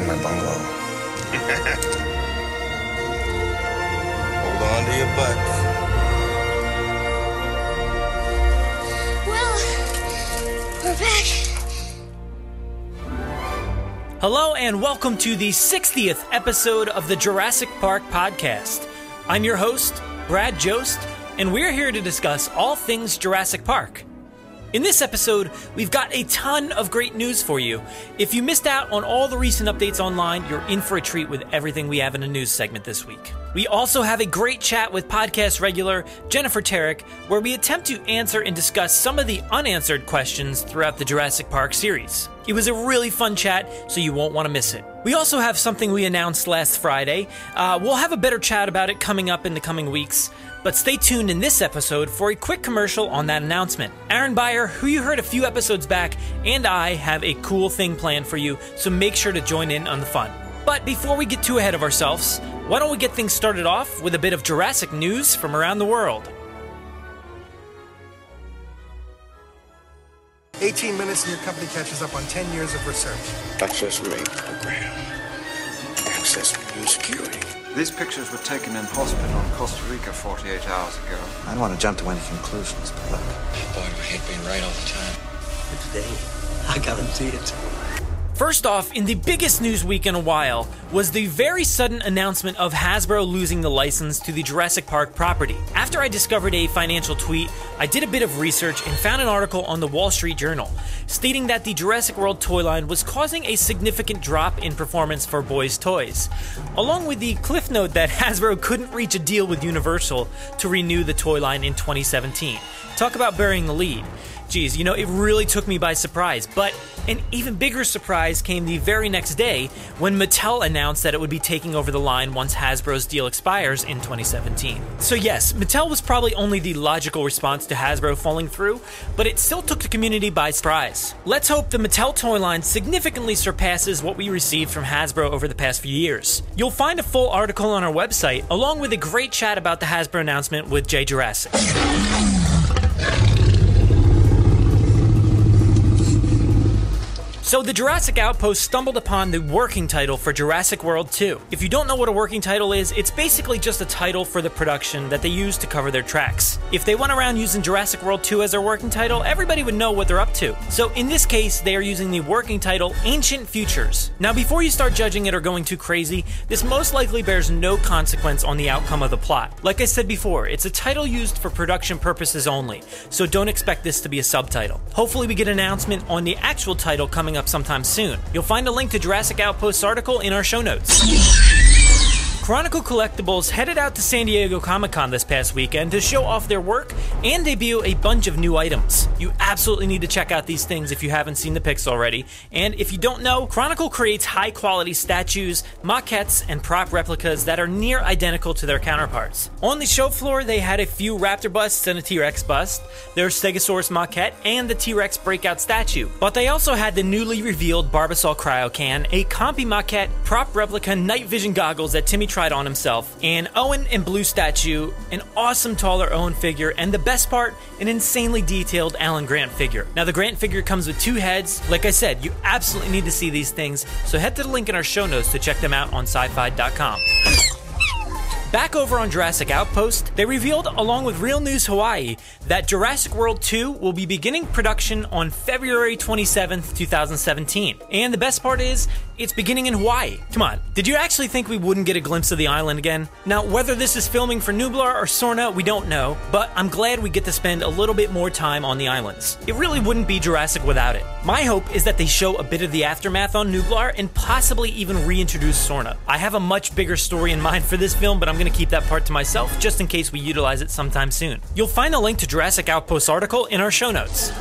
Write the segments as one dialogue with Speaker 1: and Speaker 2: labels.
Speaker 1: in my bungalow? Hold on to your butts.
Speaker 2: Well, we're back.
Speaker 3: Hello, and welcome to the 60th episode of the Jurassic Park podcast. I'm your host, Brad Jost, and we're here to discuss all things Jurassic Park. In this episode, we've got a ton of great news for you. If you missed out on all the recent updates online, you're in for a treat with everything we have in a news segment this week. We also have a great chat with podcast regular Jennifer Terek, where we attempt to answer and discuss some of the unanswered questions throughout the Jurassic Park series. It was a really fun chat, so you won't want to miss it. We also have something we announced last Friday. Uh, we'll have a better chat about it coming up in the coming weeks. But stay tuned in this episode for a quick commercial on that announcement. Aaron Beyer, who you heard a few episodes back, and I have a cool thing planned for you, so make sure to join in on the fun. But before we get too ahead of ourselves, why don't we get things started off with a bit of Jurassic news from around the world?
Speaker 4: 18 minutes and your company catches up on 10 years of research.
Speaker 1: Access rate program. Access new security.
Speaker 5: These pictures were taken in hospital in Costa Rica 48 hours ago.
Speaker 6: I don't want to jump to any conclusions, but look,
Speaker 7: Boy, we hate being right all the time.
Speaker 6: but today, I guarantee it.
Speaker 3: First off, in the biggest news week in a while, was the very sudden announcement of Hasbro losing the license to the Jurassic Park property. After I discovered a financial tweet, I did a bit of research and found an article on the Wall Street Journal stating that the Jurassic World toy line was causing a significant drop in performance for boys' toys, along with the cliff note that Hasbro couldn't reach a deal with Universal to renew the toy line in 2017. Talk about burying the lead. Geez, you know, it really took me by surprise. But an even bigger surprise came the very next day when Mattel announced that it would be taking over the line once Hasbro's deal expires in 2017. So, yes, Mattel was probably only the logical response to Hasbro falling through, but it still took the community by surprise. Let's hope the Mattel toy line significantly surpasses what we received from Hasbro over the past few years. You'll find a full article on our website, along with a great chat about the Hasbro announcement with Jay Jurassic. So, the Jurassic Outpost stumbled upon the working title for Jurassic World 2. If you don't know what a working title is, it's basically just a title for the production that they use to cover their tracks. If they went around using Jurassic World 2 as their working title, everybody would know what they're up to. So, in this case, they are using the working title Ancient Futures. Now, before you start judging it or going too crazy, this most likely bears no consequence on the outcome of the plot. Like I said before, it's a title used for production purposes only, so don't expect this to be a subtitle. Hopefully, we get an announcement on the actual title coming up sometime soon. You'll find a link to Jurassic Outpost's article in our show notes. Chronicle Collectibles headed out to San Diego Comic Con this past weekend to show off their work and debut a bunch of new items. You absolutely need to check out these things if you haven't seen the pics already. And if you don't know, Chronicle creates high quality statues, maquettes, and prop replicas that are near identical to their counterparts. On the show floor, they had a few raptor busts and a T Rex bust, their Stegosaurus maquette, and the T Rex breakout statue. But they also had the newly revealed Barbasol Cryocan, a Compy maquette, prop replica night vision goggles that Timmy tried on himself, an Owen and Blue statue, an awesome taller Owen figure, and the best part, an insanely detailed Alan Grant figure. Now, the Grant figure comes with two heads. Like I said, you absolutely need to see these things, so head to the link in our show notes to check them out on sci fi.com. Back over on Jurassic Outpost, they revealed, along with Real News Hawaii, that Jurassic World 2 will be beginning production on February 27th, 2017. And the best part is, it's beginning in Hawaii. Come on, did you actually think we wouldn't get a glimpse of the island again? Now, whether this is filming for Nublar or Sorna, we don't know, but I'm glad we get to spend a little bit more time on the islands. It really wouldn't be Jurassic without it. My hope is that they show a bit of the aftermath on Nublar and possibly even reintroduce Sorna. I have a much bigger story in mind for this film, but I'm going to keep that part to myself just in case we utilize it sometime soon. You'll find a link to Jurassic Outpost article in our show notes.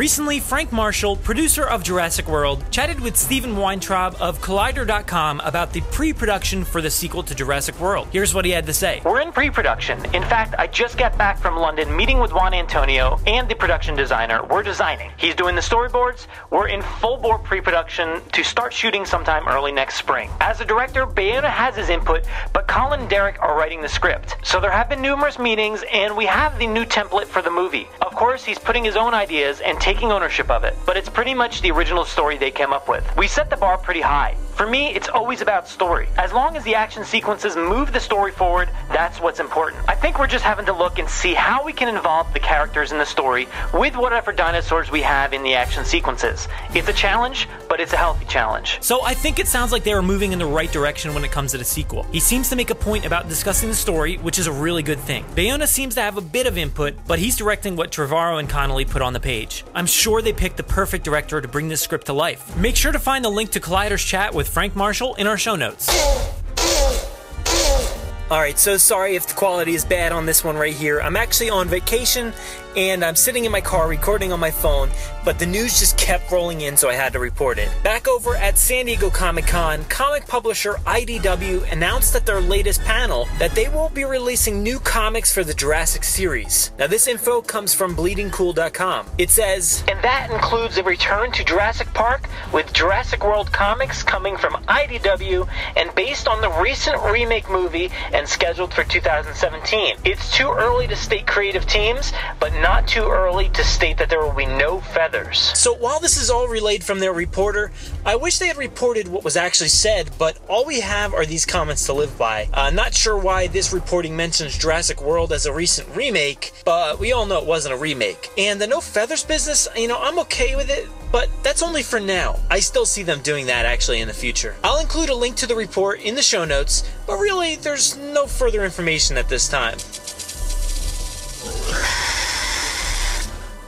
Speaker 3: Recently, Frank Marshall, producer of Jurassic World, chatted with Steven Weintraub of Collider.com about the pre production for the sequel to Jurassic World. Here's what he had to say
Speaker 8: We're in pre production. In fact, I just got back from London meeting with Juan Antonio and the production designer. We're designing. He's doing the storyboards. We're in full bore pre production to start shooting sometime early next spring. As a director, Bayona has his input, but Colin and Derek are writing the script. So there have been numerous meetings, and we have the new template for the movie. Of course, he's putting his own ideas and taking ownership of it, but it's pretty much the original story they came up with. We set the bar pretty high. For me, it's always about story. As long as the action sequences move the story forward, that's what's important. I think we're just having to look and see how we can involve the characters in the story with whatever dinosaurs we have in the action sequences. It's a challenge, but it's a healthy challenge.
Speaker 3: So I think it sounds like they are moving in the right direction when it comes to the sequel. He seems to make a point about discussing the story, which is a really good thing. Bayona seems to have a bit of input, but he's directing what Trevorrow and Connolly put on the page. I'm sure they picked the perfect director to bring this script to life. Make sure to find the link to Collider's chat with Frank Marshall in our show notes. Alright, so sorry if the quality is bad on this one right here. I'm actually on vacation and I'm sitting in my car recording on my phone, but the news just kept rolling in, so I had to report it. Back over at San Diego Comic Con, comic publisher IDW announced at their latest panel that they will be releasing new comics for the Jurassic series. Now, this info comes from bleedingcool.com. It says,
Speaker 8: And that includes a return to Jurassic Park with Jurassic World comics coming from IDW and based on the recent remake movie and scheduled for 2017. It's too early to state creative teams, but not too early to state that there will be no feathers.
Speaker 3: So while this is all relayed from their reporter, I wish they had reported what was actually said, but all we have are these comments to live by. Uh, not sure why this reporting mentions Jurassic World as a recent remake, but we all know it wasn't a remake. And the no feathers business, you know, I'm okay with it, but that's only for now. I still see them doing that actually in the future. I'll include a link to the report in the show notes, but really, there's no further information at this time.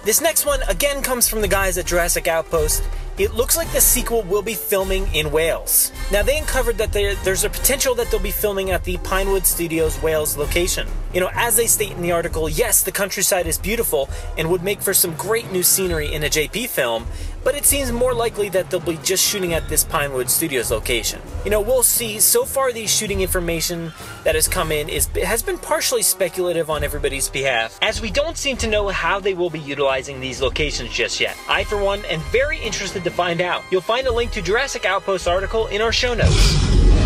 Speaker 3: This next one again comes from the guys at Jurassic Outpost. It looks like the sequel will be filming in Wales. Now, they uncovered that there, there's a potential that they'll be filming at the Pinewood Studios Wales location. You know, as they state in the article, yes, the countryside is beautiful and would make for some great new scenery in a JP film, but it seems more likely that they'll be just shooting at this Pinewood Studios location. You know, we'll see. So far, the shooting information that has come in is has been partially speculative on everybody's behalf, as we don't seem to know how they will be utilizing these locations just yet. I, for one, am very interested to find out. You'll find a link to Jurassic Outpost article in our show notes.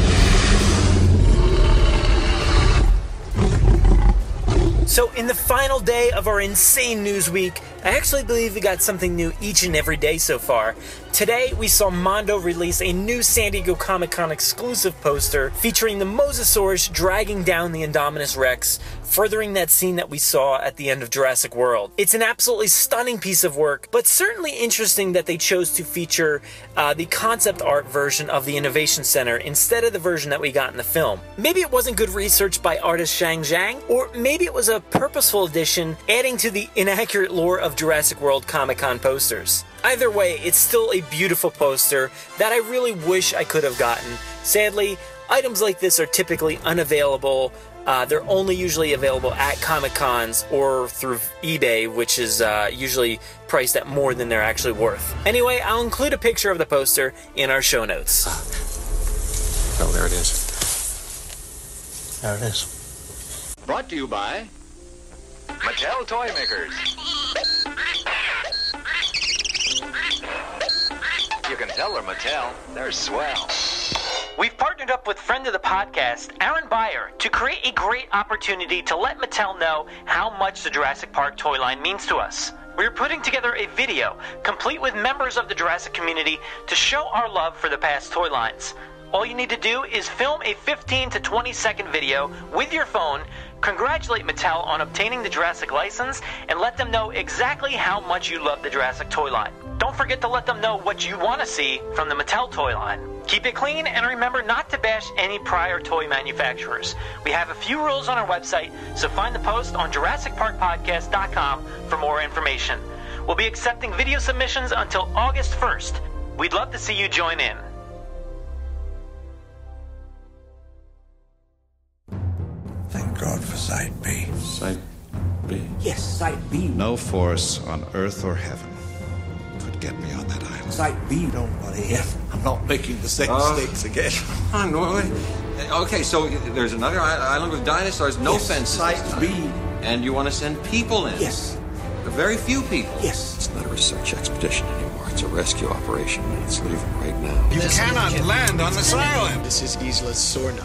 Speaker 3: So, in the final day of our insane news week, I actually believe we got something new each and every day so far. Today, we saw Mondo release a new San Diego Comic Con exclusive poster featuring the Mosasaurus dragging down the Indominus Rex, furthering that scene that we saw at the end of Jurassic World. It's an absolutely stunning piece of work, but certainly interesting that they chose to feature uh, the concept art version of the Innovation Center instead of the version that we got in the film. Maybe it wasn't good research by artist Shang Zhang, or maybe it was a purposeful addition adding to the inaccurate lore of Jurassic World Comic Con posters. Either way, it's still a beautiful poster that I really wish I could have gotten. Sadly, items like this are typically unavailable. Uh, they're only usually available at Comic Cons or through eBay, which is uh, usually priced at more than they're actually worth. Anyway, I'll include a picture of the poster in our show notes.
Speaker 1: Oh, there it is.
Speaker 6: There it is.
Speaker 9: Brought to you by Mattel Toy Makers. You can tell they're Mattel. They're swell.
Speaker 8: We've partnered up with friend of the podcast, Aaron Beyer, to create a great opportunity to let Mattel know how much the Jurassic Park toy line means to us. We're putting together a video, complete with members of the Jurassic community, to show our love for the past toy lines. All you need to do is film a 15 to 20 second video with your phone, congratulate Mattel on obtaining the Jurassic license, and let them know exactly how much you love the Jurassic toy line. Don't forget to let them know what you want to see from the Mattel toy line. Keep it clean and remember not to bash any prior toy manufacturers. We have a few rules on our website, so find the post on JurassicParkPodcast.com for more information. We'll be accepting video submissions until August 1st. We'd love to see you join in.
Speaker 7: Thank God for Site B.
Speaker 1: Site B.
Speaker 6: Yes, Site B.
Speaker 1: No force on earth or heaven
Speaker 7: can't get me on that island.
Speaker 6: Site B, don't worry. I'm not making the same
Speaker 1: Uh,
Speaker 6: mistakes again.
Speaker 1: Come on, wait, wait. Okay, so there's another island with dinosaurs, no
Speaker 6: Yes,
Speaker 1: fences.
Speaker 6: Site. B.
Speaker 1: And you want to send people in?
Speaker 6: Yes.
Speaker 1: Very few people.
Speaker 6: Yes.
Speaker 10: It's not a research expedition anymore. It's a rescue operation, and it's leaving right now.
Speaker 7: You cannot land on this island.
Speaker 11: This is Isla Sorna.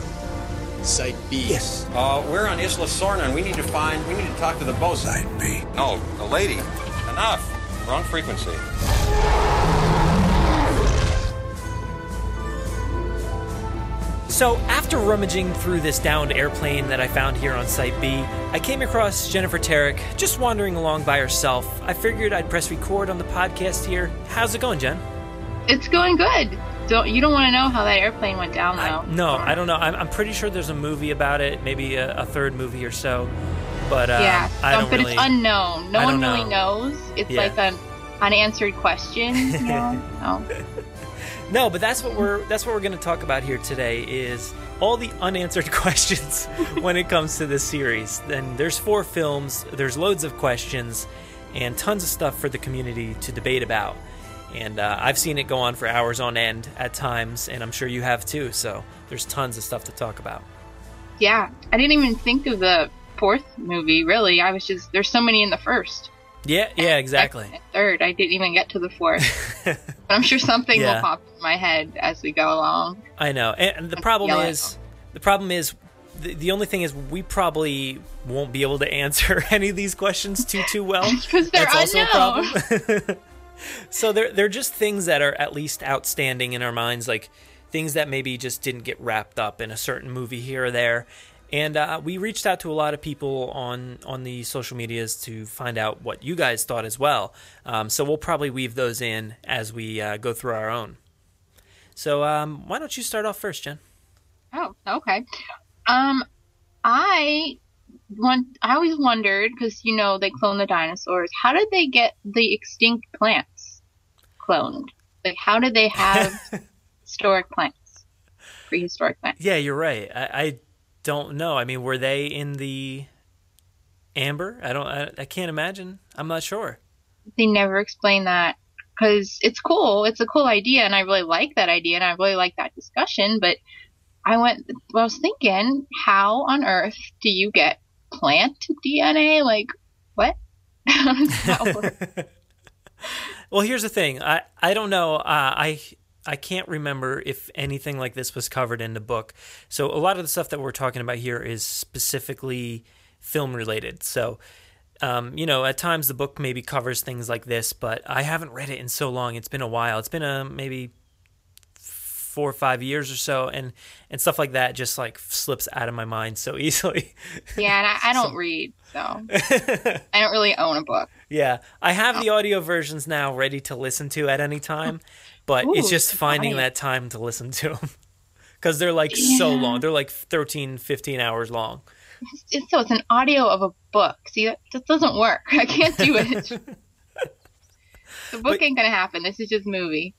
Speaker 11: Site B.
Speaker 6: Yes.
Speaker 12: Uh, we're on Isla Sorna, and we need to find, we need to talk to the boat.
Speaker 7: Side B.
Speaker 12: No, the lady. Enough. Wrong frequency.
Speaker 3: So, after rummaging through this downed airplane that I found here on Site B, I came across Jennifer Terek just wandering along by herself. I figured I'd press record on the podcast here. How's it going, Jen?
Speaker 13: It's going good. Don't you don't want to know how that airplane went down though?
Speaker 3: No, I don't know. I'm, I'm pretty sure there's a movie about it, maybe a, a third movie or so. But uh,
Speaker 13: yeah,
Speaker 3: I
Speaker 13: um,
Speaker 3: don't
Speaker 13: but
Speaker 3: really.
Speaker 13: it's unknown. No one
Speaker 3: don't
Speaker 13: really knows. It's
Speaker 3: Yeah.
Speaker 13: like an unanswered question. You know? no.
Speaker 3: No, but that's what we're that's what we're going to talk about here today is all the unanswered questions when it comes to this series. Then there's four films, there's loads of questions and tons of stuff for the community to debate about. And uh, I've seen it go on for hours on end at times, and I'm sure you have too. So there's tons of stuff to talk about.
Speaker 13: Yeah, I didn't even think of the fourth movie. Really, I was just there's so many in the first.
Speaker 3: Yeah, yeah, exactly.
Speaker 13: Second, third, I didn't even get to the fourth. but I'm sure something
Speaker 3: Yeah.
Speaker 13: will pop in my head as we go along.
Speaker 3: I know, and the problem is, the problem is, the, the only thing is, we probably won't be able to answer any of these questions too too well.
Speaker 13: 'Cause they're
Speaker 3: That's also a problem. so they're they're just things that are at least outstanding in our minds, like things that maybe just didn't get wrapped up in a certain movie here or there. And uh, we reached out to a lot of people on on the social medias to find out what you guys thought as well. Um, so we'll probably weave those in as we uh, go through our own. So um, why don't you start off first, Jen?
Speaker 13: Oh, okay. Um, I want. I always wondered because you know they clone the dinosaurs. How did they get the extinct plants cloned? Like, how did they have historic plants, prehistoric plants?
Speaker 3: Yeah, you're right. I, I don't know. I mean, were they in the amber? I don't. I, I can't imagine. I'm not sure.
Speaker 13: They never explain that because it's cool. It's a cool idea, and I really like that idea, and I really like that discussion. But I went. Well, I was thinking, how on earth do you get plant DNA? Like, what? How does that work?
Speaker 3: Well, here's the thing. I I don't know. Uh, I I can't remember if anything like this was covered in the book. So a lot of the stuff that we're talking about here is specifically film related. So. Um, you know, at times the book maybe covers things like this, but I haven't read it in so long. It's been a while. It's been a maybe four or five years or so, and and stuff like that just like slips out of my mind so easily.
Speaker 13: Yeah, and I, I don't read, so I don't really own a book.
Speaker 3: Yeah, I have the audio versions now ready to listen to at any time, but
Speaker 13: Ooh,
Speaker 3: it's just finding that time to listen to them because they're like so long. They're like 13, 15 hours long.
Speaker 13: It's, so it's an audio of a book. See, that just doesn't work. I can't do it. the book ain't gonna happen. This is just movie.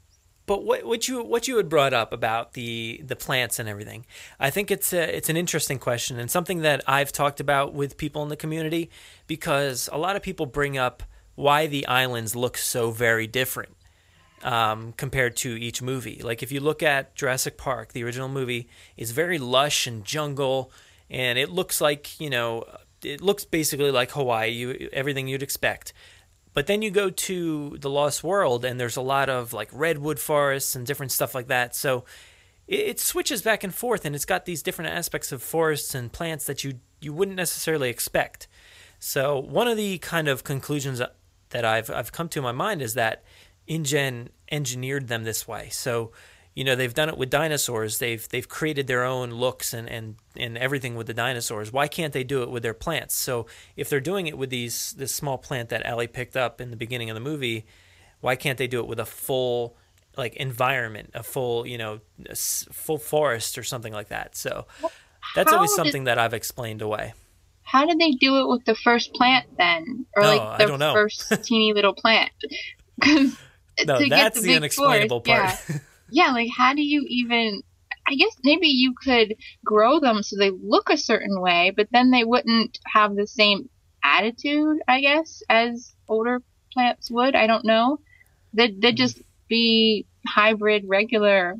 Speaker 3: But what what you what you had brought up about the the plants and everything, I think it's a, it's an interesting question and something that I've talked about with people in the community because a lot of people bring up why the islands look so very different um, compared to each movie. Like if you look at Jurassic Park, the original movie is very lush and jungle, and it looks like you know it looks basically like Hawaii, you, everything you'd expect. But then you go to the Lost World, and there's a lot of like redwood forests and different stuff like that. So it, it switches back and forth, and it's got these different aspects of forests and plants that you you wouldn't necessarily expect. So one of the kind of conclusions that I've I've come to in my mind is that InGen engineered them this way. So you know they've done it with dinosaurs. They've they've created their own looks and and and everything with the dinosaurs. Why can't they do it with their plants? So if they're doing it with these this small plant that Ellie picked up in the beginning of the movie, why can't they do it with a full like environment, a full you know a s- full forest or something like that? So that's always
Speaker 13: How did-
Speaker 3: something that I've explained away.
Speaker 13: How did they do it with the first plant then, or
Speaker 3: No,
Speaker 13: like
Speaker 3: I
Speaker 13: the
Speaker 3: don't know.
Speaker 13: first teeny little plant? 'Cause
Speaker 3: No,
Speaker 13: to get
Speaker 3: that's the
Speaker 13: big
Speaker 3: unexplainable
Speaker 13: forest,
Speaker 3: part.
Speaker 13: Yeah. yeah, like how do you even? I guess maybe you could grow them so they look a certain way, but then they wouldn't have the same attitude, I guess, as older plants would. I don't know. They'd, they'd just be hybrid, regular,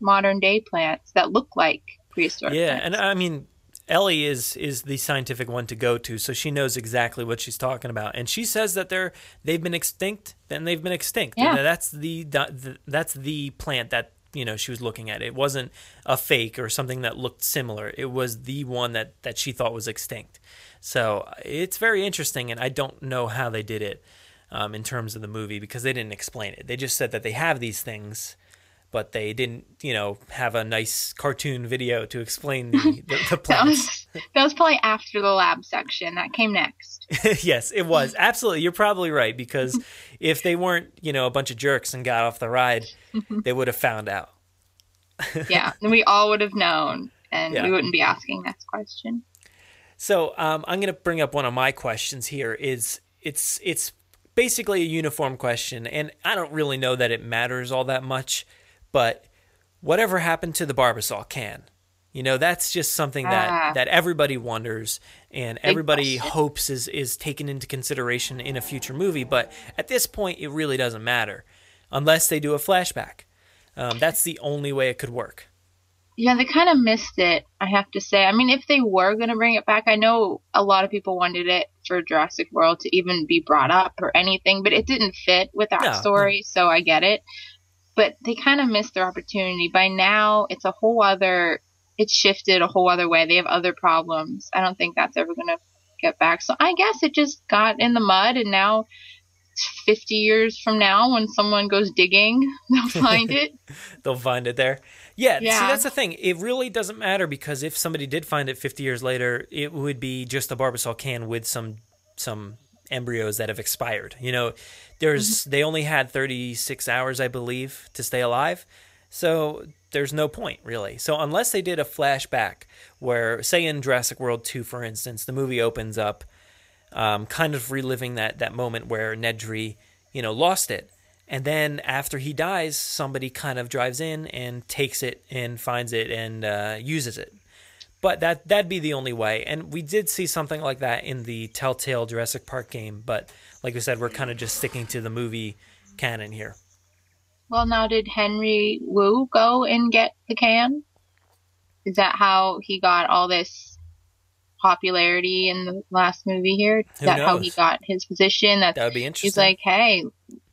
Speaker 13: modern day plants that look like prehistoric.
Speaker 3: Yeah,
Speaker 13: plants.
Speaker 3: and I mean, Ellie is is the scientific one to go to, so she knows exactly what she's talking about, and she says that they're they've been extinct, then they've been extinct.
Speaker 13: Yeah.
Speaker 3: And that's the, the that's the plant that you know she was looking at. It wasn't a fake or something that looked similar. It was the one that that she thought was extinct. So it's very interesting, and I don't know how they did it um, in terms of the movie because they didn't explain it. They just said that they have these things but they didn't, you know, have a nice cartoon video to explain the, the, the
Speaker 13: that was that was probably after the lab section. That came next.
Speaker 3: yes, it was. Absolutely. You're probably right because if they weren't, you know, a bunch of jerks and got off the ride, they would have found out.
Speaker 13: yeah, and we all would have known, and
Speaker 3: Yeah.
Speaker 13: we wouldn't be asking this question.
Speaker 3: So um, I'm going to bring up one of my questions here. Is it's it's basically a uniform question, and I don't really know that it matters all that much, but whatever happened to the Barbasol can? You know, that's just something that
Speaker 13: Ah.
Speaker 3: that everybody wonders and everybody hopes is is taken into consideration in a future movie. But at this point, it really doesn't matter unless they do a flashback. Um, that's the only way it could work.
Speaker 13: Yeah, they kind of missed it, I have to say. I mean, if they were going to bring it back, I know a lot of people wanted it for Jurassic World to even be brought up or anything, but it didn't fit with that
Speaker 3: No,
Speaker 13: story, so I get it. But they kind of missed their opportunity. By now, it's a whole other, it's shifted a whole other way. They have other problems. I don't think that's ever going to get back. So I guess it just got in the mud, and now 50 years from now, when someone goes digging, they'll find it.
Speaker 3: They'll find it there. Yeah, see, that's the thing. It really doesn't matter because if somebody did find it 50 years later, it would be just a Barbasol can with some some embryos that have expired. You know, there's they only had 36 hours, I believe, to stay alive. So there's no point really. So unless they did a flashback where, say, in Jurassic World 2, for instance, the movie opens up um, kind of reliving that that moment where Nedry, you know, lost it. And then after he dies, somebody kind of drives in and takes it and finds it and uh, uses it. But that that'd be the only way. And we did see something like that in the Telltale Jurassic Park game. But like we said, we're kind of just sticking to the movie canon here.
Speaker 13: Well, now did Henry Wu go and get the can? Is that how he got all this popularity in the last movie here? Is
Speaker 3: Who
Speaker 13: that how he got his position? That
Speaker 3: That would be interesting.
Speaker 13: he's like, hey,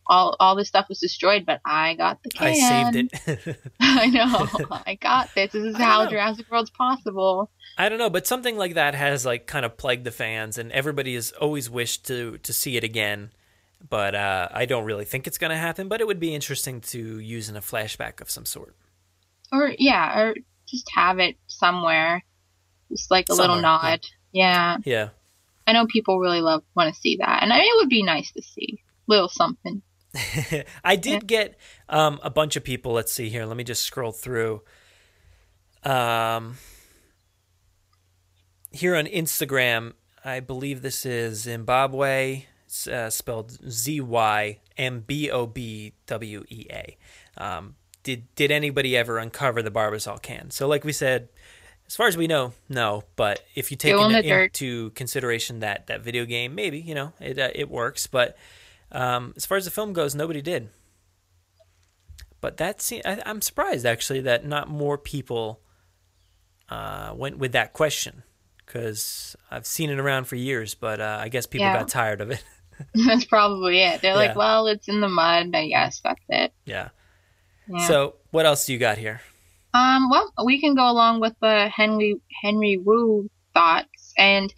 Speaker 13: all all this stuff was destroyed, but I got the can.
Speaker 3: I saved it.
Speaker 13: I know. I got this. This is how
Speaker 3: know.
Speaker 13: Jurassic World's possible.
Speaker 3: I don't know, but something like that has like kind of plagued the fans, and everybody has always wished to to see it again. But uh, I don't really think it's going to happen. But it would be interesting to use in a flashback of some sort.
Speaker 13: Or yeah, or just have it somewhere, just like a little
Speaker 3: Somewhere,
Speaker 13: nod. Yeah.
Speaker 3: Yeah.
Speaker 13: I know people really love want to see that, and I mean, it would be nice to see little something.
Speaker 3: I did get um, a bunch of people. Let's see here. Let me just scroll through. Um, here on Instagram, I believe this is Zimbabwe, it's, uh, spelled Z Y M B O B W E A. Um, did did anybody ever uncover the Barbasol can? So, like we said, as far as we know, no. But if you take
Speaker 13: in
Speaker 3: in-
Speaker 13: dirt.
Speaker 3: into consideration that that video game, maybe you know it uh, it works. But um, as far as the film goes, nobody did. But that's I, I'm surprised actually that not more people uh, went with that question because I've seen it around for years, but uh, I guess people
Speaker 13: Yeah.
Speaker 3: got tired of it.
Speaker 13: That's probably it. They're
Speaker 3: Yeah.
Speaker 13: like, well, it's in the mud. I guess that's it.
Speaker 3: yeah.
Speaker 13: Yeah.
Speaker 3: So what else do you got here?
Speaker 13: Um, well, we can go along with the Henry Henry Wu thoughts, and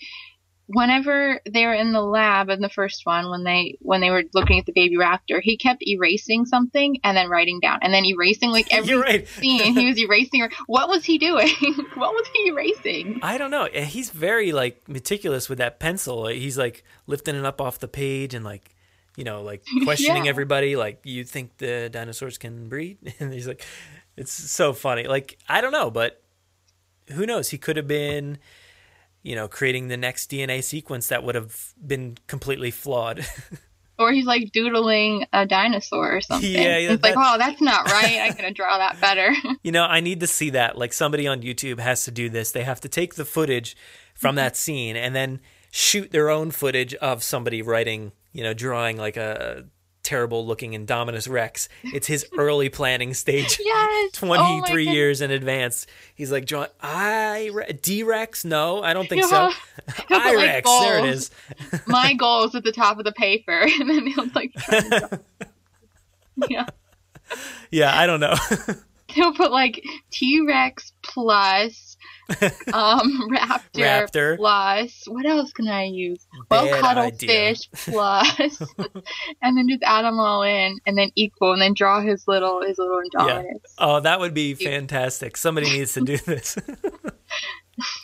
Speaker 13: whenever they were in the lab in the first one, when they when they were looking at the baby raptor, he kept erasing something and then writing down, and then erasing like every
Speaker 3: right.
Speaker 13: scene. He was erasing. What was he doing? what was he erasing?
Speaker 3: I don't know. He's very like meticulous with that pencil. He's like lifting it up off the page and like you know like questioning
Speaker 13: Yeah.
Speaker 3: everybody. Like you think the dinosaurs can breed? And he's like, it's so funny. Like I don't know, but who knows? He could have been, you know, creating the next DNA sequence that would have been completely flawed.
Speaker 13: Or he's like doodling a dinosaur or something.
Speaker 3: Yeah,
Speaker 13: it's like, oh, that's not right. I'm gonna draw that better.
Speaker 3: You know, I need to see that. Like somebody on YouTube has to do this. They have to take the footage from mm-hmm. that scene and then shoot their own footage of somebody writing, you know, drawing like a terrible looking Indominus Rex. It's his early planning stage.
Speaker 13: Yes. Oh my
Speaker 3: 23
Speaker 13: goodness.
Speaker 3: years in advance. He's like, John, I D Rex? No, I don't think so. I
Speaker 13: like,
Speaker 3: Rex. There it is.
Speaker 13: My goal's at the top of the paper, and then he'll like. try to draw- yeah,
Speaker 3: Yeah, I don't know.
Speaker 13: he'll put like T Rex plus um raptor,
Speaker 3: Raptor.
Speaker 13: plus what else can I use? Well,
Speaker 3: Bad
Speaker 13: cuttlefish plus, and then just add them all in, and then equal, and then draw his little his little
Speaker 3: yeah. Oh, that would be fantastic. Somebody needs to do this.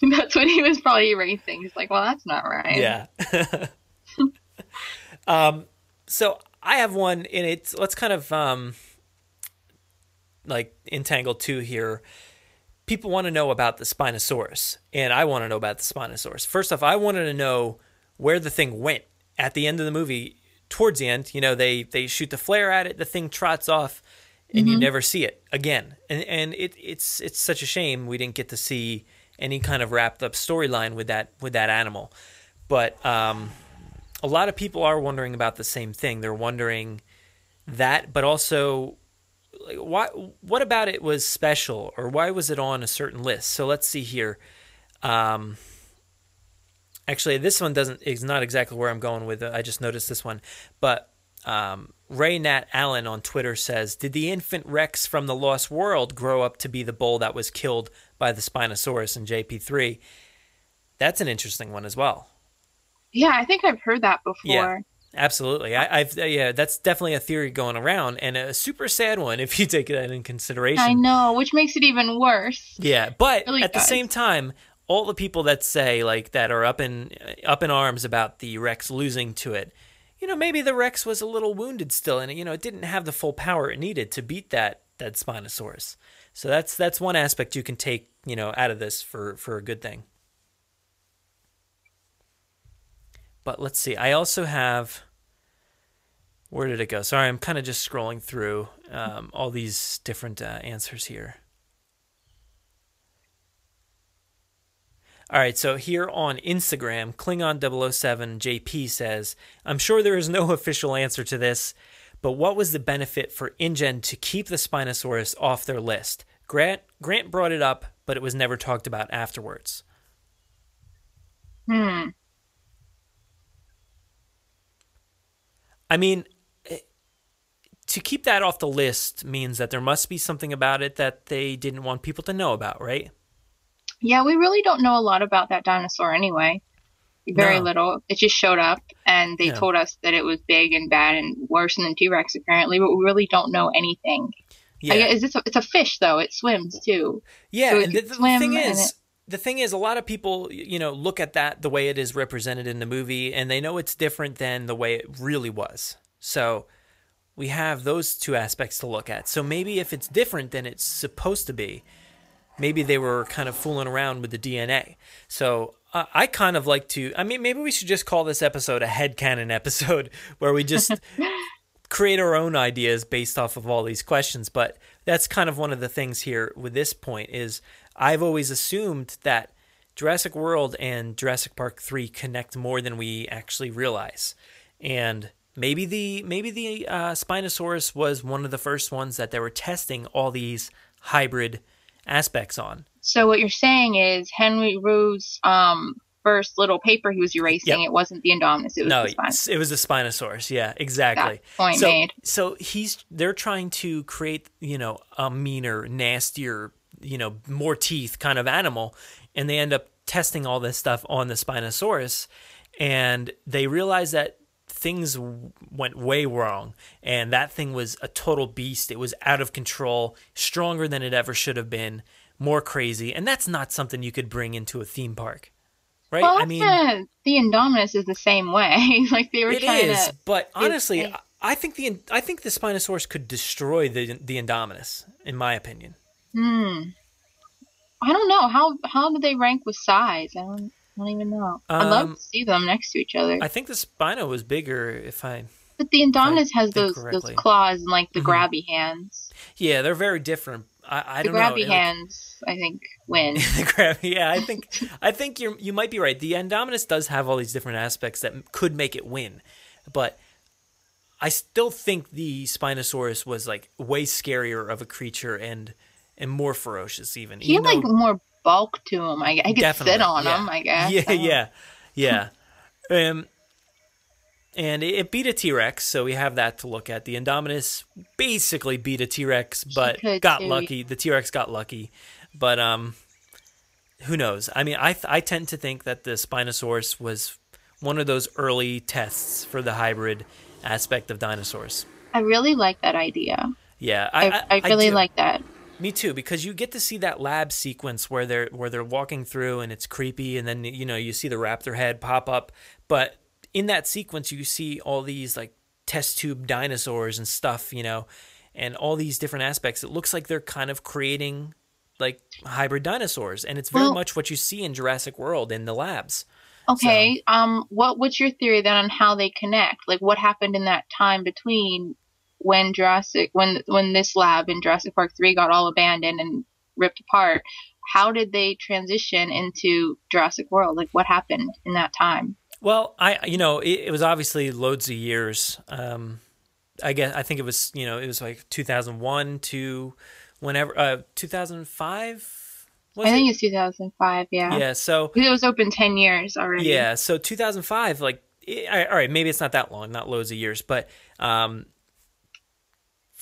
Speaker 13: That's what he was probably erasing. He's like, well, that's not right.
Speaker 3: Yeah. um, so I have one, and it's let's kind of um, like entangle two here. People want to know about the Spinosaurus, and I want to know about the Spinosaurus. First off, I wanted to know where the thing went at the end of the movie. Towards the end, you know, they they shoot the flare at it, the thing trots off, and you
Speaker 14: Mhm.
Speaker 3: never see it again. And and it it's it's such a shame we didn't get to see any kind of wrapped up storyline with that with that animal. But um, a lot of people are wondering about the same thing. They're wondering that, but also like, why? What about it was special, or why was it on a certain list? So let's see here. Um, actually, this one doesn't is not exactly where I'm going with it. I just noticed this one, but um, Ray Nat Allen on Twitter says, "Did the infant Rex from the Lost World grow up to be the bull that was killed by the Spinosaurus in JP3?" That's an interesting one as well.
Speaker 13: Yeah, I think I've heard that before.
Speaker 3: Yeah, absolutely. I, I've uh, yeah, that's definitely a theory going around, and a super sad one if you take that in consideration.
Speaker 13: I know, which makes it even worse.
Speaker 3: Yeah, but
Speaker 13: Really
Speaker 3: at the same time, all the people that say like that are up in up in arms about the Rex losing to it, you know, maybe the Rex was a little wounded still, and you know, it didn't have the full power it needed to beat that that Spinosaurus. So that's that's one aspect you can take you know out of this for for a good thing. But let's see. I also have. Where did it go? Sorry, I'm kind of just scrolling through um, all these different uh, answers here. All right, so here on Instagram, Klingon007JP says, I'm sure there is no official answer to this, but what was the benefit for InGen to keep the Spinosaurus off their list? Grant Grant brought it up, but it was never talked about afterwards.
Speaker 13: Hmm.
Speaker 3: I mean, to keep that off the list means that there must be something about it that they didn't want people to know about, right?
Speaker 13: Yeah, we really don't know a lot about that dinosaur anyway. Very
Speaker 3: No.
Speaker 13: little. It just showed up, and they
Speaker 3: Yeah.
Speaker 13: told us that it was big and bad and worse than T Rex apparently, but we really don't know anything.
Speaker 3: Yeah.
Speaker 13: Guess, is this a, it's a fish though? It swims too.
Speaker 3: Yeah,
Speaker 13: So
Speaker 3: and the, the thing is, the thing is, a lot of people, you know, look at that the way it is represented in the movie, and they know it's different than the way it really was. So we have those two aspects to look at. So maybe if it's different than it's supposed to be, maybe they were kind of fooling around with the DNA. So uh, I kind of like to. I mean, maybe we should just call this episode a headcanon episode, where we just create our own ideas based off of all these questions. But that's kind of one of the things here with this point is I've always assumed that Jurassic World and Jurassic Park 3 connect more than we actually realize. And maybe the maybe the uh, Spinosaurus was one of the first ones that they were testing all these hybrid aspects on.
Speaker 13: So what you're saying is Henry Wu's um first little paper he was erasing.
Speaker 3: Yep.
Speaker 13: It wasn't the Indominus. It was
Speaker 3: no,
Speaker 13: the
Speaker 3: it's- it was the Spinosaurus. Yeah, exactly.
Speaker 13: That point
Speaker 3: so,
Speaker 13: made.
Speaker 3: So he's they're trying to create you know a meaner, nastier, you know more teeth kind of animal, and they end up testing all this stuff on the Spinosaurus, and they realize that things w- went way wrong and that thing was a total beast it was out of control stronger than it ever should have been more crazy and that's not something you could bring into a theme park right
Speaker 13: Well,
Speaker 3: i mean
Speaker 13: kinda- the Indominus is the same way. like they were
Speaker 3: it
Speaker 13: trying
Speaker 3: is,
Speaker 13: to.
Speaker 3: but honestly,
Speaker 13: it-
Speaker 3: I think the I think the Spinosaurus could destroy the the Indominus, in my opinion.
Speaker 13: Hmm. I don't know how how do they rank with size? I don't, I don't even know. I'd love
Speaker 3: Um,
Speaker 13: to see them next to each other.
Speaker 3: I think the Spino was bigger. If I,
Speaker 13: but the Indominus has those those claws and like the
Speaker 3: Mhm.
Speaker 13: grabby hands.
Speaker 3: yeah, they're very different. I, I
Speaker 13: the
Speaker 3: don't
Speaker 13: grabby
Speaker 3: know. Like,
Speaker 13: hands, I think, win.
Speaker 3: the grab, yeah, I think I think you you might be right. The Indominus does have all these different aspects that could make it win, but I still think the Spinosaurus was like way scarier of a creature and and more ferocious even.
Speaker 13: He had
Speaker 3: even
Speaker 13: like
Speaker 3: though-
Speaker 13: more bulk to them. I, I could
Speaker 3: Definitely,
Speaker 13: sit on
Speaker 3: yeah.
Speaker 13: him. I guess.
Speaker 3: Yeah,
Speaker 13: I
Speaker 3: yeah, yeah. um, and it, it beat a T Rex, so we have that to look at. The Indominus basically beat a T Rex, but got
Speaker 13: too.
Speaker 3: lucky. The T Rex got lucky, but um, who knows? I mean, I th- I tend to think that the Spinosaurus was one of those early tests for the hybrid aspect of dinosaurs.
Speaker 13: I really like that idea.
Speaker 3: Yeah,
Speaker 13: I,
Speaker 3: I,
Speaker 13: I, really
Speaker 3: do.
Speaker 13: like that.
Speaker 3: Me too, because you get to see that lab sequence where they're where they're walking through and it's creepy, and then you know you see the raptor head pop up. But in that sequence, you see all these like test tube dinosaurs and stuff, you know, and all these different aspects. It looks like they're kind of creating like hybrid dinosaurs, and it's very
Speaker 13: Well-
Speaker 3: much what you see in Jurassic World in the labs.
Speaker 13: Okay. Um. What What's your theory then on how they connect? Like, what happened in that time between when Jurassic, when when this lab in Jurassic Park three got all abandoned and ripped apart? How did they transition into Jurassic World? Like, what happened in that time?
Speaker 3: Well, I you know it, it was obviously loads of years. Um, I guess I think it was you know it was like 2001 to whenever uh 2005. Was
Speaker 13: I
Speaker 3: it?
Speaker 13: think it's 2005. Yeah.
Speaker 3: Yeah, so
Speaker 13: It was open 10 years already.
Speaker 3: yeah, so 2005, like, eh, I- all right, maybe it's not that long, not loads of years, but um,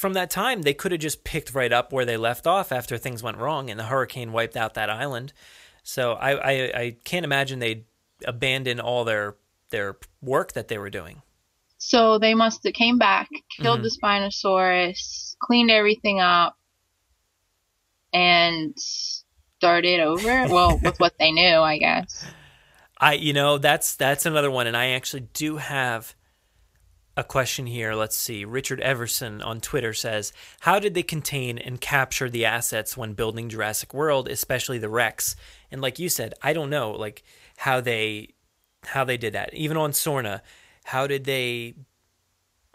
Speaker 3: from that time, they could have just picked right up where they left off after things went wrong and the hurricane wiped out that island. So I, I, I can't imagine they'd abandon all their their work that they were doing.
Speaker 13: So they must have came back, killed
Speaker 3: Mhm.
Speaker 13: the Spinosaurus, cleaned everything up, and started over. well, with what they knew, I guess.
Speaker 3: I, you know, that's that's another one, and I actually do have a question here. Let's see. Richard Everson on Twitter says, "How did they contain and capture the assets when building Jurassic World, especially the Rex?" And like you said, I don't know, like how they how they did that. Even on Sorna, how did they?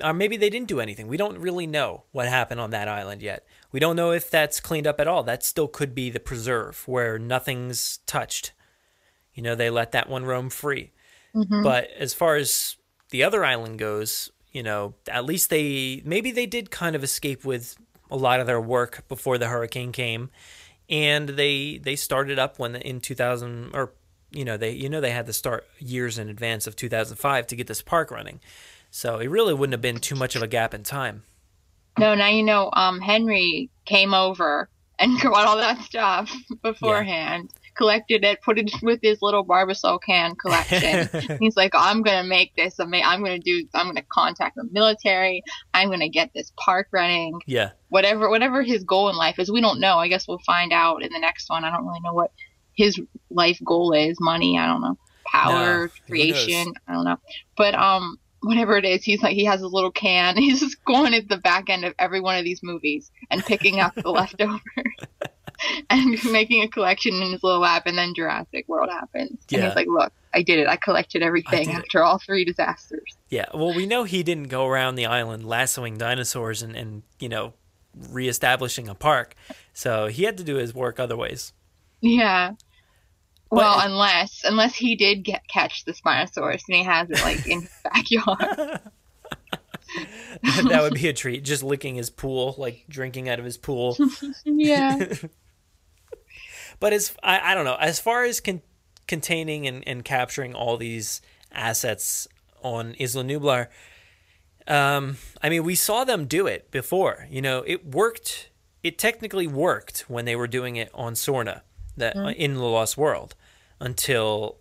Speaker 3: Or maybe they didn't do anything. We don't really know what happened on that island yet. We don't know if that's cleaned up at all. That still could be the preserve where nothing's touched. You know, they let that one roam free.
Speaker 13: Mhm.
Speaker 3: But as far as the other island goes, you know, at least they maybe they did kind of escape with a lot of their work before the hurricane came, and they they started up when in 2000 or you know they you know they had to start years in advance of 2005 to get this park running, so it really wouldn't have been too much of a gap in time.
Speaker 13: No, now you know. Um, Henry came over and got all that stuff beforehand, collected it, put it with his little Barbasol can collection. He's like, I'm gonna make this. I'm gonna do. I'm gonna contact the military. I'm gonna get this park running.
Speaker 3: Yeah.
Speaker 13: Whatever, whatever his goal in life is, we don't know. I guess we'll find out in the next one. I don't really know what his life goal is. Money. I don't know. Power,
Speaker 3: No,
Speaker 13: creation. I don't know. But um, whatever it is, he's like he has his little can. He's just going at the back end of every one of these movies and picking up the leftovers and making a collection in his little lab. And then Jurassic World happens, and
Speaker 3: Yeah.
Speaker 13: he's like, "Look, I did it. I collected everything
Speaker 3: it."
Speaker 13: after all three disasters."
Speaker 3: Yeah, well, we know he didn't go around the island lassoing dinosaurs and, and you know, reestablishing a park. So he had to do his work other ways.
Speaker 13: Yeah. Well, unless unless he did get catch the Spinosaurus and he has it like in his backyard.
Speaker 3: that would be a treat. Just licking his pool, like drinking out of his pool.
Speaker 13: yeah.
Speaker 3: But as I, I don't know, as far as con- containing and, and capturing all these assets on Isla Nublar, um, I mean, we saw them do it before. You know, it worked. It technically worked when they were doing it on Sorna, that
Speaker 13: Mm.
Speaker 3: in the Lost World, until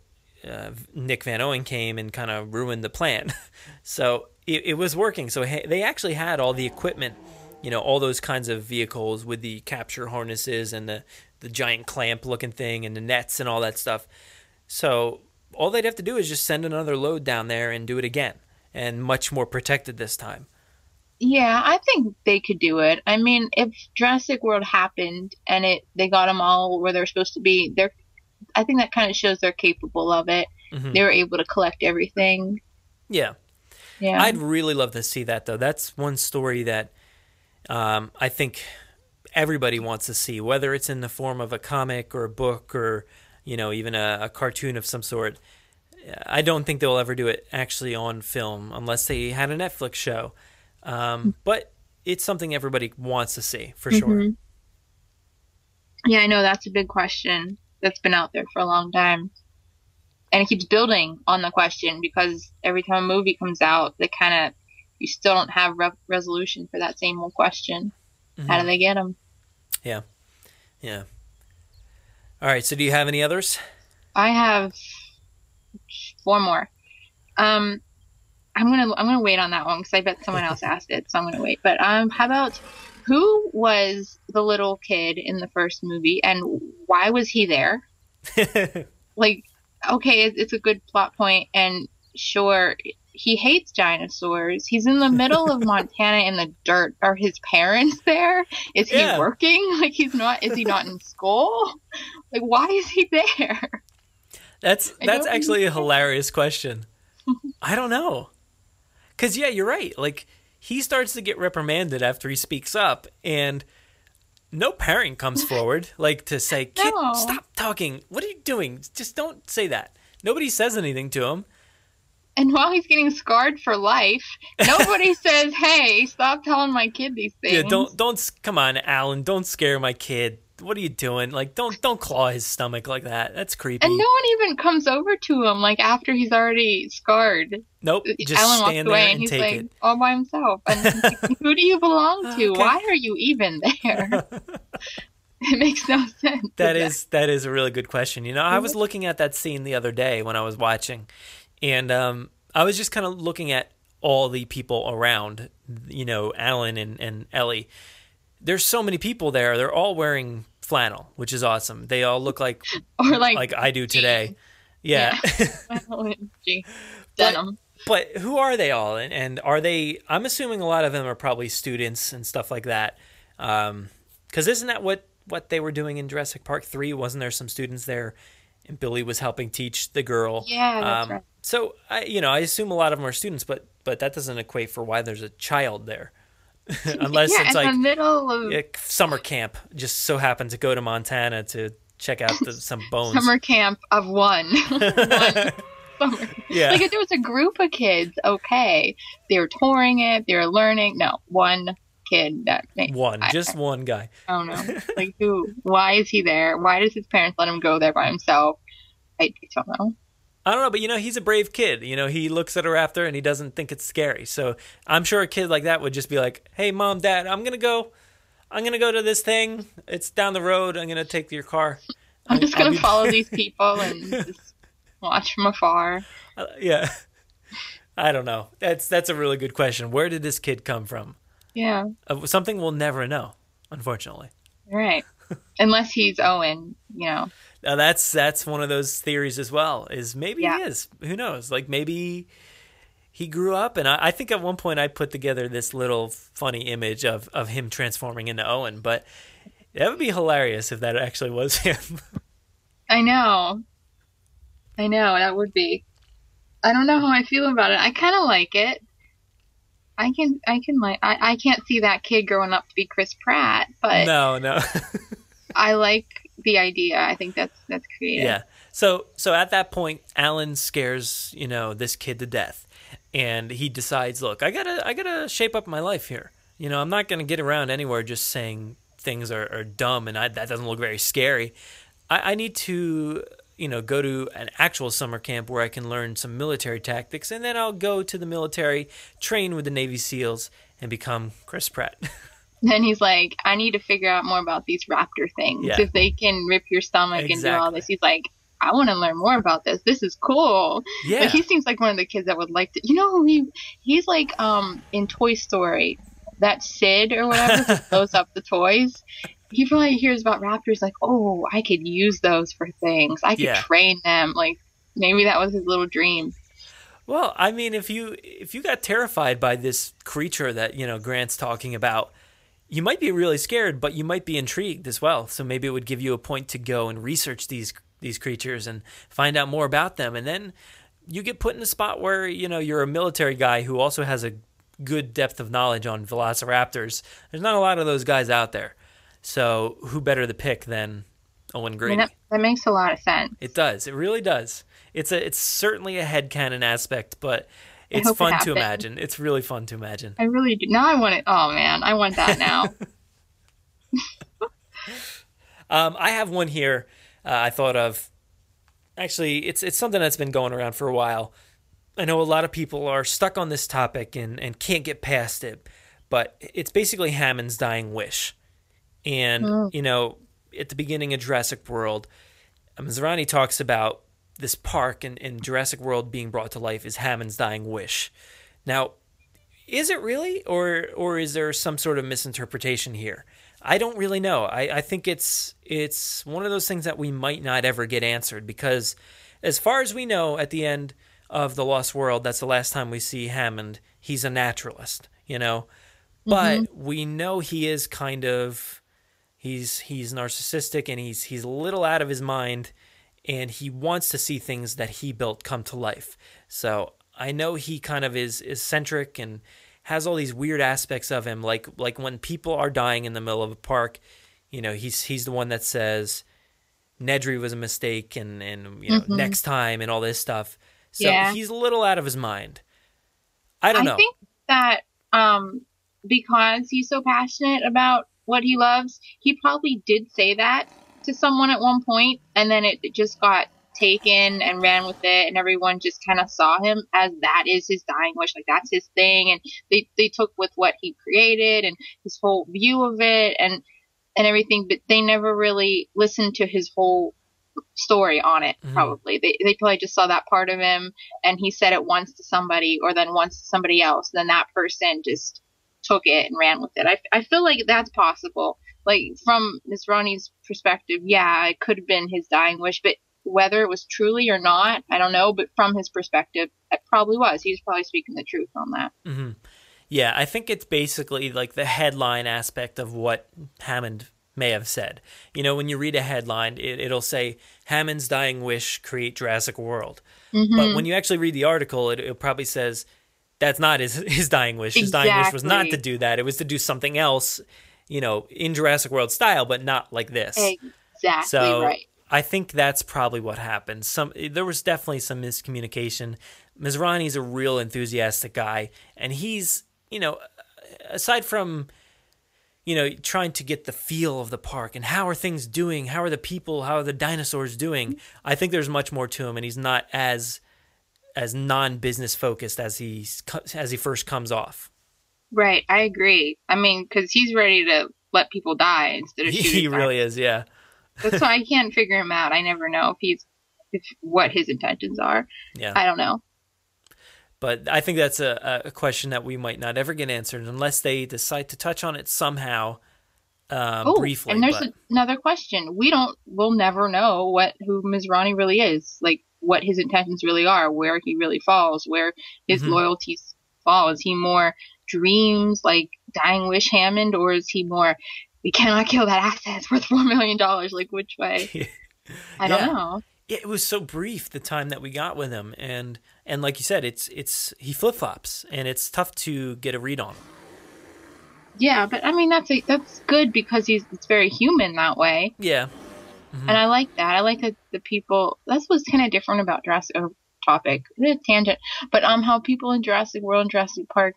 Speaker 3: uh, Nick Van Owen came and kind of ruined the plan. so it, it was working. So hey, they actually had all the equipment, you know, all those kinds of vehicles with the capture harnesses and the the giant clamp looking thing and the nets and all that stuff. So all they'd have to do is just send another load down there and do it again, and much more protected this time.
Speaker 13: Yeah, I think they could do it. I mean, if Jurassic World happened and it they got them all where they're supposed to be, they're I think that kind of shows they're capable of it.
Speaker 3: Mhm.
Speaker 13: They were able to collect everything.
Speaker 3: Yeah.
Speaker 13: Yeah.
Speaker 3: I'd really love to see that though. That's one story that um, I think everybody wants to see, whether it's in the form of a comic or a book or you know even a, a cartoon of some sort. I don't think they'll ever do it actually on film unless they had a Netflix show. Um, but it's something everybody wants to see for
Speaker 13: Mhm.
Speaker 3: sure.
Speaker 13: Yeah, I know that's a big question that's been out there for a long time. And it keeps building on the question because every time a movie comes out, they kind of, you still don't have re- resolution for that same old question. How
Speaker 3: Mhm.
Speaker 13: do they get them?
Speaker 3: Yeah, yeah. All right. So, do you have any others?
Speaker 13: I have four more. Um, I'm gonna I'm gonna wait on that one because I bet someone else asked it, so I'm gonna wait. But um, how about who was the little kid in the first movie and why was he there? like, okay, it- it's a good plot point, and sure, he hates dinosaurs. He's in the middle of Montana in the dirt. Are his parents there? Is he
Speaker 3: Yeah.
Speaker 13: working? Like he's not? Is he not in school? Like, why is he there?
Speaker 3: That's that's actually a hilarious question. I don't know. Cuz yeah, you're right. Like he starts to get reprimanded after he speaks up and no parent comes forward like to say, "Kid,
Speaker 13: No.
Speaker 3: stop talking. What are you doing? Just don't say that." Nobody says anything to him.
Speaker 13: And while he's getting scarred for life, nobody says, "Hey, stop telling my kid these things."
Speaker 3: Yeah, don't don't come on, Alan, don't scare my kid. What are you doing? Like don't don't claw his stomach like that. That's creepy.
Speaker 13: And no one even comes over to him like after he's already scarred.
Speaker 3: nope, uh, just
Speaker 13: Alan walks away
Speaker 3: there
Speaker 13: and
Speaker 3: and
Speaker 13: he's like
Speaker 3: it.
Speaker 13: all by himself. And like, who do you belong to?
Speaker 3: Okay.
Speaker 13: Why are you even there? it makes no sense.
Speaker 3: That is that is a really good question. You know, I was looking at that scene the other day when I was watching, and um, I was just kind of looking at all the people around. You know, Alan and and Ellie. There's so many people there. They're all wearing flannel, which is awesome. They all look like
Speaker 13: Or like
Speaker 3: like I do today. Yeah.
Speaker 13: Gee, denim.
Speaker 3: But who are they all? And, and are they? I'm assuming a lot of them are probably students and stuff like that. Because isn't that what what they were doing in Jurassic Park three? Wasn't there some students there? And Billy was helping teach the girl.
Speaker 13: Yeah, that's right.
Speaker 3: So I, you know, I assume a lot of them are students, but but that doesn't equate for why there's a child there, unless
Speaker 13: yeah,
Speaker 3: it's
Speaker 13: in
Speaker 3: like
Speaker 13: the middle of
Speaker 3: a summer camp. Just so happened to go to Montana to check out the, some bones.
Speaker 13: summer camp of one. one summer.
Speaker 3: Yeah.
Speaker 13: Like if there was a group of kids, okay, they were touring it, they were learning. No, one kid that makes
Speaker 3: one,
Speaker 13: I-
Speaker 3: just one guy.
Speaker 13: I don't know. Like who? Why is he there? Why does his parents let him go there by himself? I don't know.
Speaker 3: I don't know, but you know, he's a brave kid. You know, he looks at a raptor and he doesn't think it's scary. So I'm sure a kid like that would just be like, "Hey, mom, dad, I'm gonna go. I'm gonna go to this thing. It's down the road. I'm gonna take your car.
Speaker 13: I'm just gonna
Speaker 3: be-
Speaker 13: follow these people and just watch from afar.
Speaker 3: Uh, yeah. I don't know. That's that's a really good question. Where did this kid come from?
Speaker 13: Yeah,
Speaker 3: Uh, something we'll never know, unfortunately.
Speaker 13: right. Unless he's Owen, you know.
Speaker 3: Now that's that's one of those theories as well. Is maybe
Speaker 13: Yeah.
Speaker 3: he is. Who knows? Like maybe he grew up, and I, I think at one point I put together this little funny image of of him transforming into Owen. But that would be hilarious if that actually was him.
Speaker 13: I know. I know, that would be. I don't know how I feel about it. I kind of like it. I can, I can like, I, I can't see that kid growing up to be Chris Pratt, but
Speaker 3: no, no.
Speaker 13: I like the idea. I think that's that's creative.
Speaker 3: Yeah. So so at that point, Alan scares you know this kid to death, and he decides, look, I gotta I gotta shape up my life here. You know, I'm not gonna get around anywhere just saying things are, are dumb and I, that doesn't look very scary. I, I need to you know go to an actual summer camp where I can learn some military tactics, and then I'll go to the military, train with the Navy SEALs, and become Chris Pratt.
Speaker 13: Then he's like, I need to figure out more about these raptor things.
Speaker 3: Yeah.
Speaker 13: If they can rip your stomach and do all this, he's like, I want to learn more about this. This is cool.
Speaker 3: Yeah.
Speaker 13: Like, he seems like one of the kids that would like to. You know he? He's like um in Toy Story, that Sid or whatever who blows up the toys. He probably hears about raptors like, oh, I could use those for things. I could
Speaker 3: Yeah.
Speaker 13: train them. Like maybe that was his little dream.
Speaker 3: Well, I mean, if you if you got terrified by this creature that you know Grant's talking about, you might be really scared, but you might be intrigued as well. So maybe it would give you a point to go and research these these creatures and find out more about them, and then you get put in a spot where you know you're a military guy who also has a good depth of knowledge on velociraptors. There's not a lot of those guys out there, so who better to pick than Owen
Speaker 13: I
Speaker 3: Grady?
Speaker 13: mean, that, that makes a lot of sense.
Speaker 3: It does. It really does. It's a it's certainly a headcanon aspect, but It's
Speaker 13: hope it
Speaker 3: fun to imagine. It's really fun to imagine.
Speaker 13: I really do. Now I want it. Oh man, I want that now.
Speaker 3: Um, I have one here. Uh, I thought of. Actually, it's it's something that's been going around for a while. I know a lot of people are stuck on this topic and, and can't get past it, but it's basically Hammond's dying wish. And
Speaker 14: Mm.
Speaker 3: you know, at the beginning of Jurassic World, Masrani talks about this park in, in Jurassic World being brought to life is Hammond's dying wish. Now, is it really, or or is there some sort of misinterpretation here? I don't really know. I, I think it's it's one of those things that we might not ever get answered because, as far as we know, at the end of the Lost World, that's the last time we see Hammond. He's a naturalist, you know, but mm-hmm. we know he is kind of he's he's narcissistic and he's he's a little out of his mind, and he wants to see things that he built come to life. So I know he kind of is eccentric and has all these weird aspects of him like like when people are dying in the middle of a park you know he's he's the one that says Nedry was a mistake and and you know
Speaker 13: Mhm.
Speaker 3: next time and all this stuff so
Speaker 13: Yeah.
Speaker 3: he's a little out of his mind i don't know I
Speaker 13: think that um, because he's so passionate about what he loves, he probably did say that to someone at one point, and then it, just got taken and ran with it, and everyone just kind of saw him as that is his dying wish, like that's his thing, and they they took with what he created and his whole view of it and and everything, but they never really listened to his whole story on it
Speaker 3: Mhm.
Speaker 13: probably. They, they probably just saw that part of him and he said it once to somebody or then once to somebody else then that person just took it and ran with it. I, I feel like that's possible like from Masrani's perspective yeah it could have been his dying wish but whether it was truly or not i don't know but from his perspective it probably was he was probably speaking the truth on that
Speaker 3: hmm Yeah, I think it's basically like the headline aspect of what Hammond may have said. You know, when you read a headline, it, it'll say Hammond's dying wish create Jurassic World. But
Speaker 13: Mhm.
Speaker 3: when you actually read the article, it, it probably says that's not his his dying wish. His dying wish was not to do that. It was to do something else, you know, in Jurassic World style, but not like this.
Speaker 13: exactly
Speaker 3: So
Speaker 13: right
Speaker 3: I think that's probably what happened. Some there was definitely some miscommunication. Masrani's a real enthusiastic guy, and he's you know, aside from you know trying to get the feel of the park and how are things doing, how are the people, how are the dinosaurs doing, I think there's much more to him, and he's not as as non-business focused as he's as he first comes off.
Speaker 13: Right i agree i mean because he's ready to let people die instead of
Speaker 3: He,
Speaker 13: shooting
Speaker 3: he really is, yeah.
Speaker 13: That's why I can't figure him out. I never know if he's if what his intentions are.
Speaker 3: Yeah.
Speaker 13: I don't know.
Speaker 3: But I think that's a, a question that we might not ever get answered unless they decide to touch on it somehow uh,
Speaker 13: oh,
Speaker 3: briefly.
Speaker 13: and there's
Speaker 3: but,
Speaker 13: another question. We don't. We'll never know what who. Ronnie really is. Like what his intentions really are. Where he really falls. Where his
Speaker 3: Mhm.
Speaker 13: loyalties fall. Is he more dreams like dying wish Hammond, or is he more we cannot kill that asset? It's worth four million dollars. Like which way? I don't
Speaker 3: Yeah.
Speaker 13: know.
Speaker 3: It was so brief the time that we got with him, and and like you said, it's it's he flip flops, and it's tough to get a read on him.
Speaker 13: Yeah, but I mean that's a, that's good because he's it's very human that way.
Speaker 3: Yeah,
Speaker 13: and I like that. I like that the people. That's what's kind of different about Jurassic topic a tangent, but um, how people in Jurassic World and Jurassic Park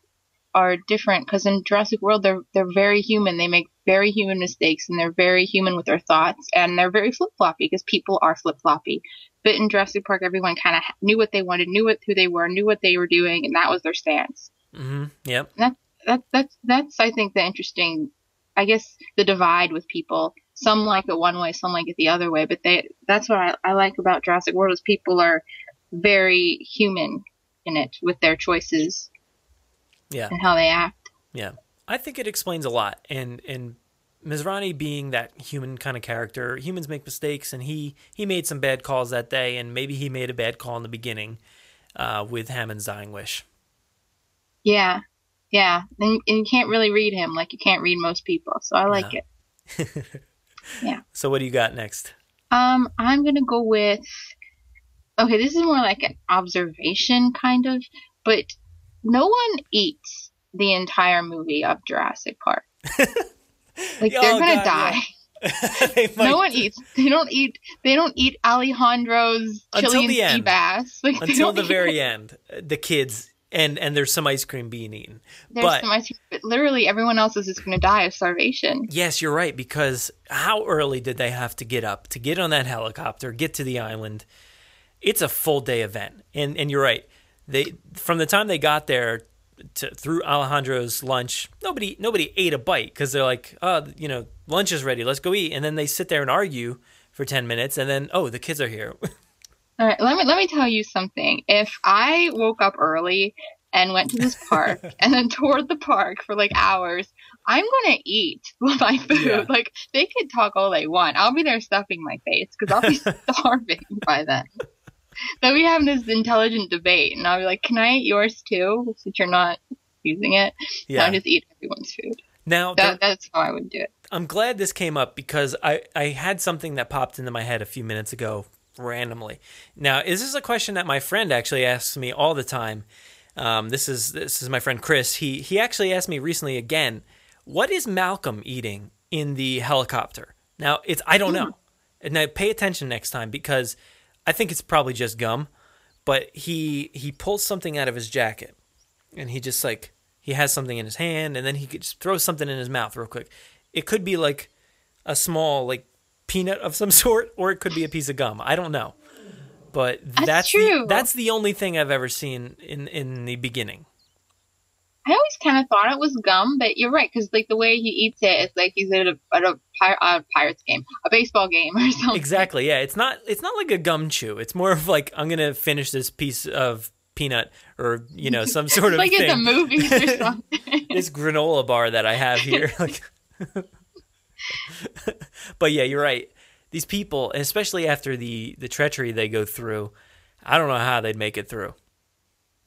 Speaker 13: are different because in Jurassic World they're they're very human. They make very human mistakes and they're very human with their thoughts and they're very flip floppy because people are flip floppy. But in Jurassic Park, everyone kind of knew what they wanted, knew what who they were, knew what they were doing, and that was their stance.
Speaker 3: Mm-hmm. Yep.
Speaker 13: And that that that's that's I think the interesting, I guess the divide with people. Some like it one way, some like it the other way. But they that's what I, I like about Jurassic World is people are very human in it with their choices
Speaker 3: Yeah.
Speaker 13: and how they act.
Speaker 3: Yeah, I think it explains a lot, and and Masrani being that human kind of character, humans make mistakes, and he he made some bad calls that day, and maybe he made a bad call in the beginning uh, with Hammond's dying wish.
Speaker 13: Yeah, yeah, and, and you can't really read him like you can't read most people. So I like
Speaker 3: No.
Speaker 13: it. Yeah.
Speaker 3: So what do you got next?
Speaker 13: Um, I'm gonna go with. Okay, this is more like an observation kind of, but no one eats the entire movie of Jurassic Park. like they're
Speaker 3: Oh,
Speaker 13: gonna
Speaker 3: God,
Speaker 13: die.
Speaker 3: Might-
Speaker 13: No one eats. They don't eat. They don't eat Alejandro's
Speaker 3: Chilean
Speaker 13: sea bass. Like,
Speaker 3: Until the very
Speaker 13: it.
Speaker 3: end, the kids and and there's some ice cream being eaten.
Speaker 13: There's
Speaker 3: but
Speaker 13: some ice cream, but literally everyone else is just going to die of starvation.
Speaker 3: yes, you're right because how early did they have to get up to get on that helicopter, get to the island? It's a full day event, and and you're right. They from the time they got there to, through Alejandro's lunch, nobody nobody ate a bite because they're like, oh, you know, lunch is ready, let's go eat, and then they sit there and argue for ten minutes, and then oh, the kids are here.
Speaker 13: All right, let me let me tell you something. If I woke up early and went to this park and then toured the park for like hours, I'm gonna eat my food.
Speaker 3: Yeah.
Speaker 13: Like they could talk all they want. I'll be there stuffing my face because I'll be starving by then. They'll have this intelligent debate, and I'll be like, "Can I eat yours too? Since you're not using it,
Speaker 3: Yeah.
Speaker 13: I'll just eat everyone's food."
Speaker 3: now
Speaker 13: That, that's how I would do it.
Speaker 3: I'm glad this came up because I, I had something that popped into my head a few minutes ago randomly. Now, is this a question that my friend actually asks me all the time? Um, this is this is my friend Chris. He he actually asked me recently again, what is Malcolm eating in the helicopter? Now it's I don't know. And now pay attention next time because I think it's probably just gum, but he he pulls something out of his jacket and he just like he has something in his hand and then he could just throw something in his mouth real quick. It could be like a small like peanut of some sort or it could be a piece of gum. I don't know. But
Speaker 13: That's
Speaker 3: that's,
Speaker 13: true.
Speaker 3: the, that's the only thing I've ever seen in in the beginning.
Speaker 13: I always kind of thought it was gum, but you're right because like the way he eats it, it's like he's at a, at a pir- uh, Pirates game, a baseball game or something.
Speaker 3: Exactly. Yeah, it's not it's not like a gum chew. It's more of like I'm going to finish this piece of peanut or, you know, some sort of
Speaker 13: like
Speaker 3: thing.
Speaker 13: in the movies or something.
Speaker 3: this granola bar that I have here. like, but yeah, you're right. These people, especially after the the treachery they go through, I don't know how they'd make it through.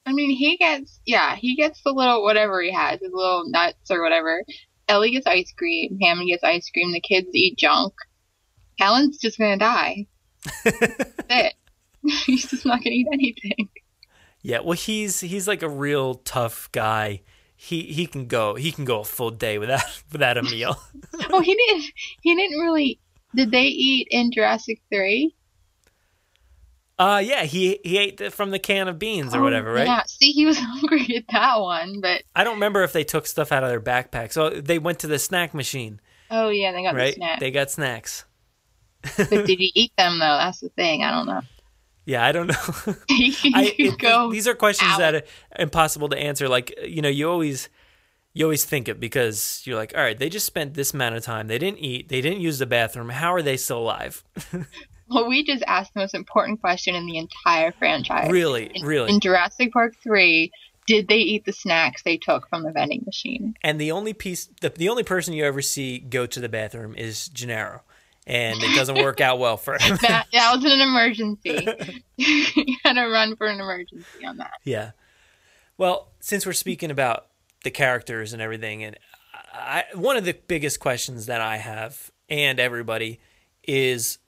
Speaker 13: I mean, he gets yeah, he gets the little whatever he has, his little nuts or whatever. Ellie gets ice cream. Hammond gets ice cream. The kids eat junk. Alan's just gonna die. That's it. He's just not gonna eat anything.
Speaker 3: Yeah, well, he's he's like a real tough guy. He he can go he can go a full day without without a meal.
Speaker 13: Oh, he didn't. He didn't really. Did they eat in Jurassic Three?
Speaker 3: Uh yeah, he he ate the, from the can of beans or whatever, right?
Speaker 13: Oh, Yeah. See, he was hungry at that one, but
Speaker 3: I don't remember if they took stuff out of their backpack. So they went to the snack machine,
Speaker 13: oh yeah, they got the
Speaker 3: right?
Speaker 13: snack.
Speaker 3: They got snacks.
Speaker 13: but did he eat them though? That's the thing. I don't know.
Speaker 3: Yeah, I don't know. I, it-
Speaker 13: go.
Speaker 3: these are questions that are impossible to answer. Like you know, you always you always think it because you're like, all right, they just spent this amount of time. They didn't eat. They didn't use the bathroom. How are they still alive?
Speaker 13: Well, we just asked the most important question in the entire franchise.
Speaker 3: really,
Speaker 13: In,
Speaker 3: really.
Speaker 13: in Jurassic Park three, did they eat the snacks they took from the vending machine?
Speaker 3: and the only piece, the, the only person you ever see go to the bathroom is Gennaro, and it doesn't work out well for him.
Speaker 13: That, that was an emergency. you had to run for an emergency on that.
Speaker 3: Yeah. Well, since we're speaking about the characters and everything, and I, one of the biggest questions that I have and everybody is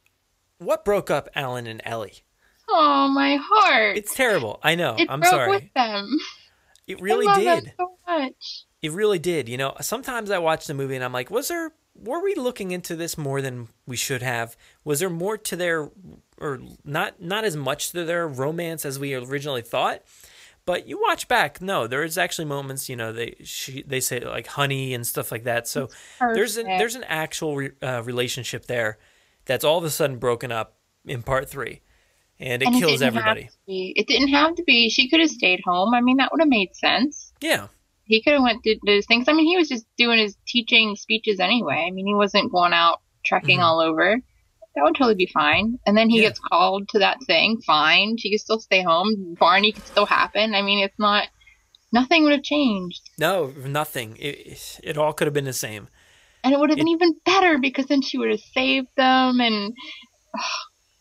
Speaker 3: what broke up Alan and Ellie?
Speaker 13: Oh, my heart!
Speaker 3: It's terrible. I know.
Speaker 13: it
Speaker 3: I'm
Speaker 13: broke
Speaker 3: sorry.
Speaker 13: with them.
Speaker 3: It really
Speaker 13: I love them
Speaker 3: did.
Speaker 13: so much.
Speaker 3: It really did. You know, sometimes I watch the movie and I'm like, was there were we looking into this more than we should have? Was there more to their or not not as much to their romance as we originally thought? But you watch back, no, there is actually moments, you know, they she, they say like honey and stuff like that. So there's an there's an actual re, uh, relationship there that's all of a sudden broken up in part 3 and it
Speaker 13: And
Speaker 3: kills
Speaker 13: didn't
Speaker 3: everybody.
Speaker 13: It didn't have to be. She could have stayed home. I mean, that would have made sense.
Speaker 3: Yeah.
Speaker 13: He could have went to his things. I mean, he was just doing his teaching speeches anyway. I mean, he wasn't going out trekking
Speaker 3: Mhm.
Speaker 13: all over. That would totally be fine. And then he
Speaker 3: Yeah.
Speaker 13: gets called to that thing. Fine. She could still stay home. Barney could still happen. I mean, it's not. Nothing would have changed.
Speaker 3: No, nothing. It, it all could have been the same.
Speaker 13: And it would have been even better because then she would have saved them and,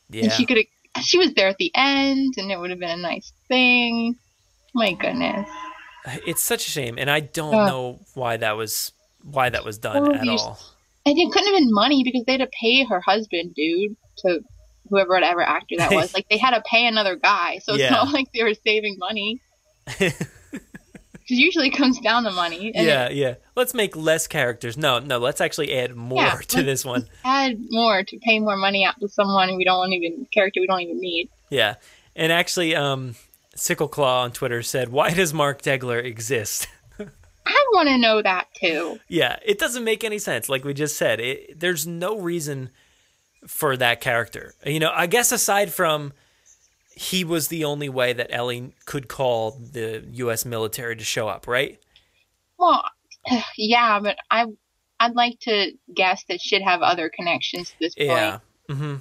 Speaker 3: Yeah.
Speaker 13: and she could have. She was there at the end and it would have been a nice thing. My goodness.
Speaker 3: It's such a shame, and I don't
Speaker 13: Ugh.
Speaker 3: know why that was why that was done at all.
Speaker 13: And it couldn't have been money because they had to pay her husband, dude, to whoever whatever actor that was. like they had to pay another guy, so it's
Speaker 3: Yeah.
Speaker 13: not like they were saving money. Because usually it comes down to money.
Speaker 3: Yeah,
Speaker 13: it
Speaker 3: yeah. Let's make less characters. No, no. Let's actually add more
Speaker 13: Yeah,
Speaker 3: to this one.
Speaker 13: add more to pay more money out to someone we don't even character we don't even need.
Speaker 3: Yeah, and actually, um, Sickle Claw on Twitter said, "Why does Mark Degler exist?"
Speaker 13: I want to know that too.
Speaker 3: yeah, it doesn't make any sense. Like we just said, it, there's no reason for that character. You know, I guess aside from he was the only way that Ellie could call the U.S. military to show up, right?
Speaker 13: Well, yeah, but I I'd like to guess that she'd have other connections to this point.
Speaker 3: Yeah. Mm-hmm.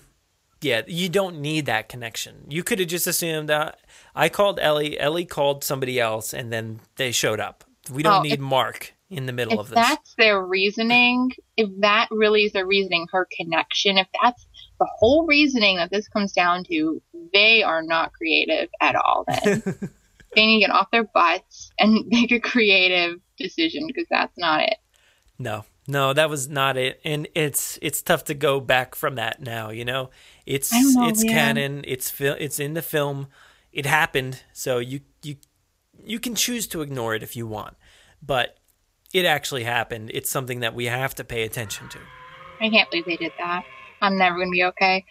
Speaker 3: Yeah, you don't need that connection. You could have just assumed that I called Ellie, Ellie called somebody else, and then they showed up. We don't
Speaker 13: Oh,
Speaker 3: need
Speaker 13: if-
Speaker 3: Mark in the middle of this.
Speaker 13: that's their reasoning, if that really is their reasoning, her connection, if that's the whole reasoning that this comes down to, they are not creative at all then. they need to get off their butts and make a creative decision because that's not it.
Speaker 3: No, no, that was not it, and it's it's tough to go back from that now. You know, it's
Speaker 13: know,
Speaker 3: it's
Speaker 13: yeah.
Speaker 3: canon. It's fil- it's in the film. It happened, so you you you can choose to ignore it if you want, but it actually happened. It's something that we have to pay attention to.
Speaker 13: I can't believe they did that. I'm never going to be okay.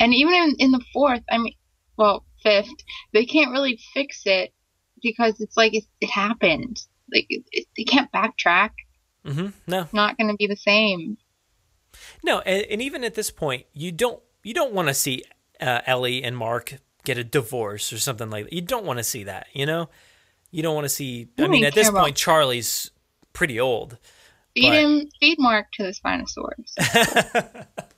Speaker 13: And even in, in the fourth, I mean, well, fifth, they can't really fix it because it's like it, it happened. Like it, it, they can't backtrack.
Speaker 3: Mm-hmm. No,
Speaker 13: It's not going to be the same.
Speaker 3: no, and, and even at this point, you don't you don't want to see uh, Ellie and Mark get a divorce or something like that. You don't want to see that. You know, you don't want to see. I
Speaker 13: don't
Speaker 3: mean, at this point, Charlie's pretty old.
Speaker 13: Feed
Speaker 3: But-
Speaker 13: him, feed Mark to the Spinosaurus.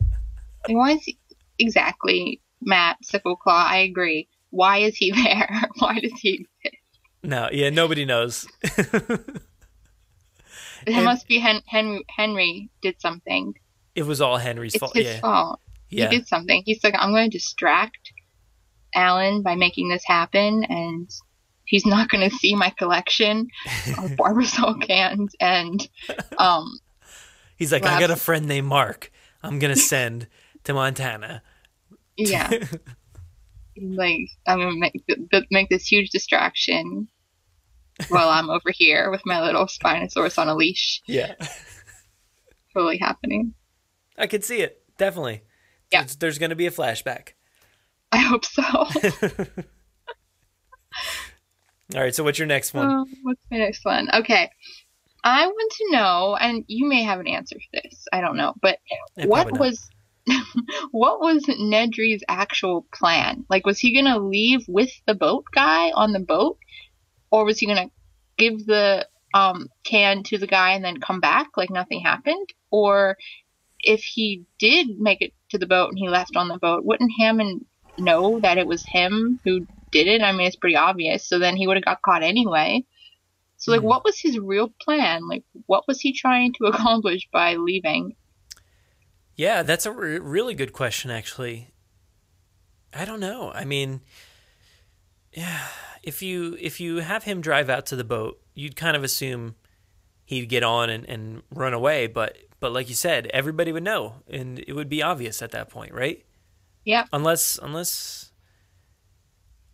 Speaker 13: Why is he exactly Matt Sickleclaw. I agree. Why is he there? Why does he?
Speaker 3: No, yeah, nobody knows.
Speaker 13: It
Speaker 3: And-
Speaker 13: must be Hen- Henry. Henry did something.
Speaker 3: It was all Henry's
Speaker 13: It's
Speaker 3: fault.
Speaker 13: his
Speaker 3: yeah.
Speaker 13: fault.
Speaker 3: Yeah.
Speaker 13: He did something. He's like, I'm going to distract Alan by making this happen, and he's not going to see my collection of Barbasol cans. And um,
Speaker 3: He's like, I got a friend named Mark. I'm gonna send to Montana.
Speaker 13: yeah, like I'm going to make make this huge distraction while I'm over here with my little Spinosaurus on a leash.
Speaker 3: Yeah,
Speaker 13: Totally happening.
Speaker 3: I could see it. Definitely.
Speaker 13: Yeah.
Speaker 3: There's, there's gonna be a flashback.
Speaker 13: I hope so.
Speaker 3: All right. So what's your next one?
Speaker 13: Um, what's my next one? Okay. I want to know, and you may have an answer for this. I don't know, but what was what was Nedry's actual plan? Like, was he gonna leave with the boat guy on the boat, or was he gonna give the um, can to the guy and then come back like nothing happened? Or if he did make it to the boat and he left on the boat, wouldn't Hammond know that it was him who did it? I mean, it's pretty obvious. So then he would have got caught anyway. So, like, what was his real plan? Like, what was he trying to accomplish by leaving?
Speaker 3: Yeah, that's a re- really good question, actually. I don't know. I mean, yeah, if you if you have him drive out to the boat, you'd kind of assume he'd get on and, and run away. But but like you said, everybody would know, and it would be obvious at that point, right?
Speaker 13: Yep.
Speaker 3: Unless unless,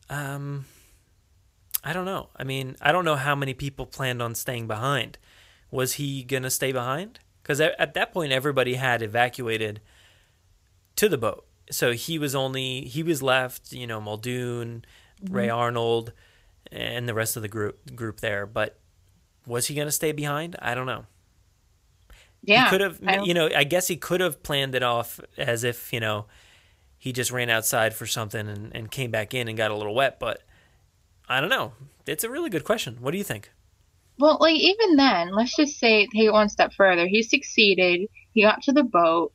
Speaker 3: um, I don't know. I mean, I don't know how many people planned on staying behind. Was he gonna stay behind? Because at, at that point, everybody had evacuated to the boat. So he was only he was left. You know, Muldoon, Ray
Speaker 13: Mhm.
Speaker 3: Arnold, and the rest of the group group there. But was he gonna stay behind? I don't know.
Speaker 13: Yeah.
Speaker 3: Could have, you know, I guess he could have planned it off as if, you know, he just ran outside for something and, and came back in and got a little wet. But I don't know. It's a really good question. What do you think?
Speaker 13: Well, like even then, let's just say take it one step further. He succeeded. He got to the boat.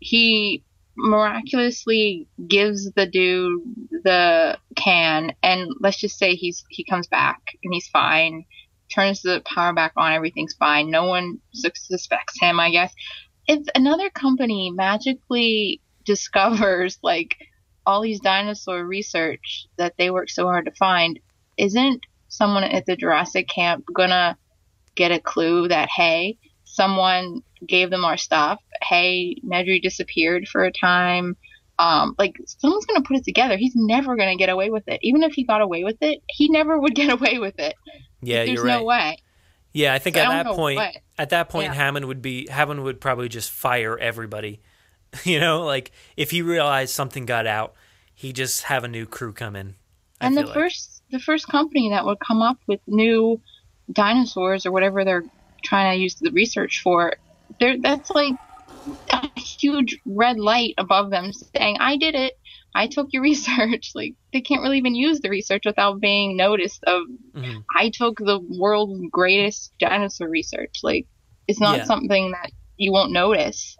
Speaker 13: He miraculously gives the dude the can, and let's just say he's he comes back and he's fine. Turns the power back on. Everything's fine. No one sus- suspects him. I guess if another company magically discovers like all these dinosaur research that they worked so hard to find, isn't someone at the Jurassic camp gonna get a clue that hey, someone gave them our stuff. Hey, Nedry disappeared for a time. Um, like someone's gonna put it together. He's never gonna get away with it. Even if he got away with it, he never would get away with it.
Speaker 3: Yeah,
Speaker 13: There's
Speaker 3: you're right.
Speaker 13: no way.
Speaker 3: Yeah, I think
Speaker 13: So I
Speaker 3: at
Speaker 13: don't
Speaker 3: that point, at that point, Hammond would be Hammond would probably just fire everybody. you know, like if he realized something got out, he just have a new crew come in. I
Speaker 13: and the
Speaker 3: like.
Speaker 13: first the first company that would come up with new dinosaurs or whatever they're trying to use the research for. There, that's like a huge red light above them saying, "I did it. I took your research." Like they can't really even use the research without being noticed. Of
Speaker 3: Mhm.
Speaker 13: I took the world's greatest dinosaur research. Like it's not
Speaker 3: Yeah.
Speaker 13: something that you won't notice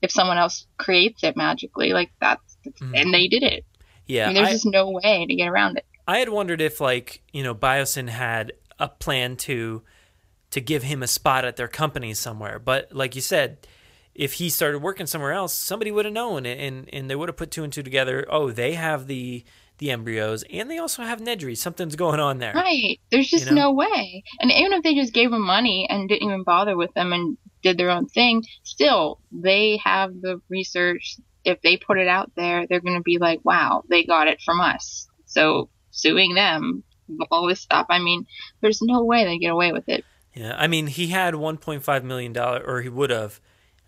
Speaker 13: if someone else creates it magically. Like that's and they did it.
Speaker 3: Yeah,
Speaker 13: I mean, there's
Speaker 3: I-
Speaker 13: just no way to get around it.
Speaker 3: I had wondered if like you know Biosyn had a plan to to give him a spot at their company somewhere, but like you said, if he started working somewhere else, somebody would have known, and and they would have put two and two together. Oh, they have the the embryos, and they also have Nedry. Something's going on there.
Speaker 13: Right. There's just
Speaker 3: You know?
Speaker 13: no way. And even if they just gave him money and didn't even bother with them and did their own thing, still, they have the research. If they put it out there, they're going to be like, wow, they got it from us. So suing them, all this stuff. I mean, there's no way they get away with it.
Speaker 3: Yeah, I mean, he had 1.5 million dollar, or he would have,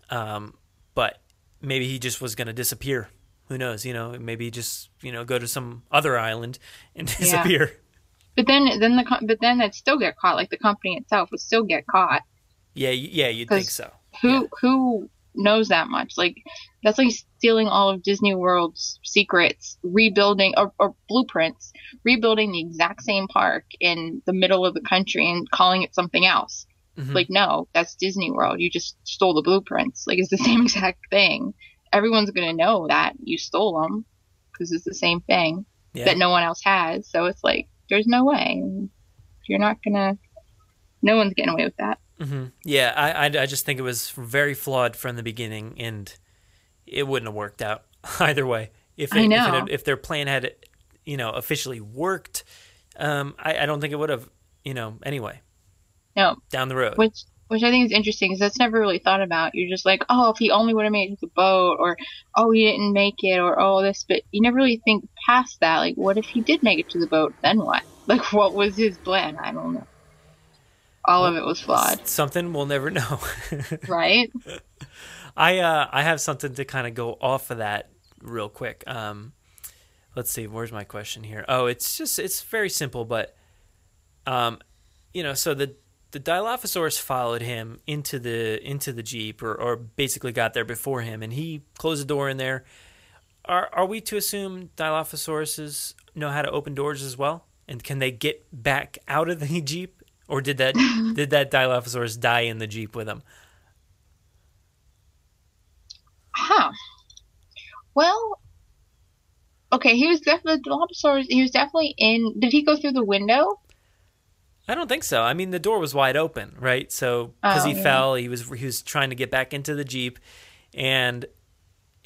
Speaker 3: um, but maybe he just was going to disappear. Who knows? You know, maybe just you know go to some other island and
Speaker 13: Yeah.
Speaker 3: disappear.
Speaker 13: But then, then the but then they'd still get caught. Like the company itself would still get caught.
Speaker 3: Yeah, yeah, you'd think so.
Speaker 13: Who who knows that much? Like that's like stealing all of Disney World's secrets, rebuilding or, or blueprints, rebuilding the exact same park in the middle of the country and calling it something else.
Speaker 3: Mhm.
Speaker 13: Like no, that's Disney World. You just stole the blueprints. Like it's the same exact thing. Everyone's gonna know that you stole them because it's the same thing
Speaker 3: Yeah.
Speaker 13: that no one else has. So it's like there's no way. You're not gonna. No one's getting away with that.
Speaker 3: hmm Yeah, I, I, I just think it was very flawed from the beginning, and it wouldn't have worked out either way. If
Speaker 13: I
Speaker 3: it, If,
Speaker 13: know.
Speaker 3: it had- if their plan had, you know, officially worked, um, I, I don't think it would have. You know, anyway,
Speaker 13: No,
Speaker 3: down the road.
Speaker 13: which which I think is interesting because that's never really thought about. You're just like, oh, if he only would have made the boat, or oh, he didn't make it, or oh, this, but you never really think past that. Like, what if he did make it to the boat? Then what? Like, what was his plan? I don't know. All of it was flawed,
Speaker 3: Something we'll never know.
Speaker 13: right?
Speaker 3: I uh, I have something to kind of go off of that real quick. Um, let's see, where's my question here? Oh, it's just it's very simple, but um, you know, so the the Dilophosaurus followed him into the into the jeep, or or basically got there before him, and he closed the door in there. Are are we to assume Dilophosauruses know how to open doors as well, and can they get back out of the jeep, or did that did that Dilophosaurus die in the jeep with him?
Speaker 13: Huh. Well, okay, he was definitely the Dilophosaurus. He was definitely in. Did he go through the window?
Speaker 3: I don't think so. I mean, the door was wide open, right? So because
Speaker 13: Oh,
Speaker 3: he
Speaker 13: yeah.
Speaker 3: fell, he was he was trying to get back into the jeep, and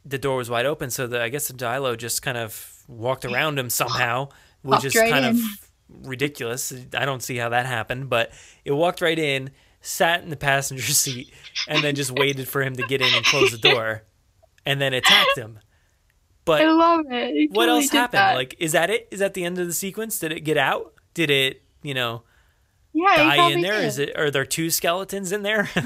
Speaker 3: the door was wide open. So the, I guess the Dilo just kind of walked around him somehow, which is
Speaker 13: right
Speaker 3: kind
Speaker 13: in.
Speaker 3: of ridiculous. I don't see how that happened, but it walked right in, sat in the passenger seat, and then just waited for him to get in and close the door, and then attacked him. But
Speaker 13: I love it.
Speaker 3: What else happened?
Speaker 13: that.
Speaker 3: Like, is that it? Is that the end of the sequence? Did it get out? Did it, you know?
Speaker 13: yeah,
Speaker 3: die in there?
Speaker 13: did.
Speaker 3: Is it? Are there two skeletons in there?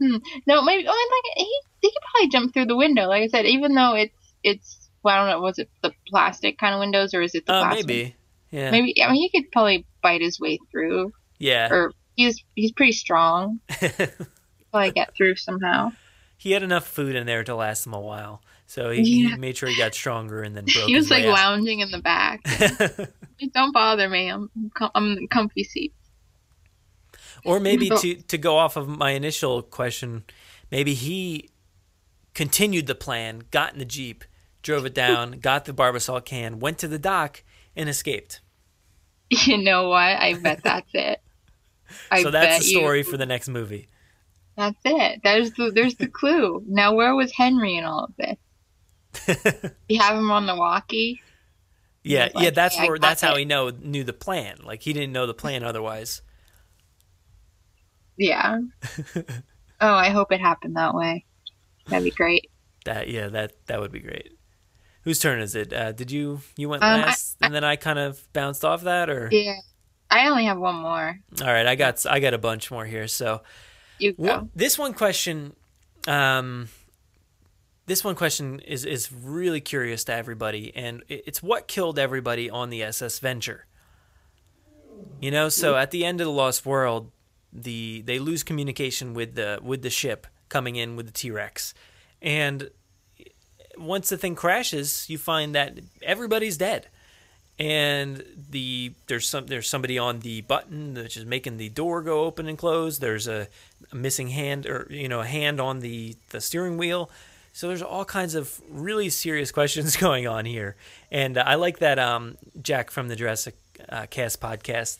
Speaker 13: Hmm. No, maybe. Oh, like he he could probably jump through the window. Like I said, even though it's it's well, I don't know, was it the plastic kind of windows or is it the
Speaker 3: uh,
Speaker 13: glass?
Speaker 3: maybe. Yeah.
Speaker 13: Maybe. I mean, he could probably bite his way through.
Speaker 3: Yeah.
Speaker 13: Or he's he's pretty strong. probably get through somehow.
Speaker 3: He had enough food in there to last him a while, so he,
Speaker 13: Yeah.
Speaker 3: he made sure he got stronger and then broke.
Speaker 13: he was like
Speaker 3: out.
Speaker 13: lounging in the back. Don't bother me. I'm I'm in the comfy seat.
Speaker 3: Or maybe to to go off of my initial question, maybe he continued the plan, got in the jeep, drove it down, got the barbasol can, went to the dock, and escaped.
Speaker 13: You know what? I bet that's it. I
Speaker 3: so that's the story
Speaker 13: you,
Speaker 3: for the next movie.
Speaker 13: That's it. There's the there's the clue. Now where was Henry in all of this? you have him on the walkie.
Speaker 3: Yeah,
Speaker 13: like,
Speaker 3: yeah, that's
Speaker 13: "Hey,
Speaker 3: where that's how he know knew the plan. Like he didn't know the plan otherwise.
Speaker 13: Yeah. oh, I hope it happened that way. That'd be great.
Speaker 3: That yeah, that that would be great. Whose turn is it? Uh, did you you went
Speaker 13: Um, I-
Speaker 3: last, and then I kind of bounced off that, or
Speaker 13: Yeah. I only have one more.
Speaker 3: all right, I got I got a bunch more here. So
Speaker 13: You go.
Speaker 3: Wha- this one question, um, this one question is is really curious to everybody, and it's what killed everybody on the SS Venture. You know, so at the end of the Lost World, the they lose communication with the with the ship coming in with the T Rex, and once the thing crashes, you find that everybody's dead, and the there's some there's somebody on the button which is making the door go open and close. There's a, a missing hand or you know a hand on the the steering wheel. So there's all kinds of really serious questions going on here, and I like that um, Jack from the Jurassic uh, Cast podcast.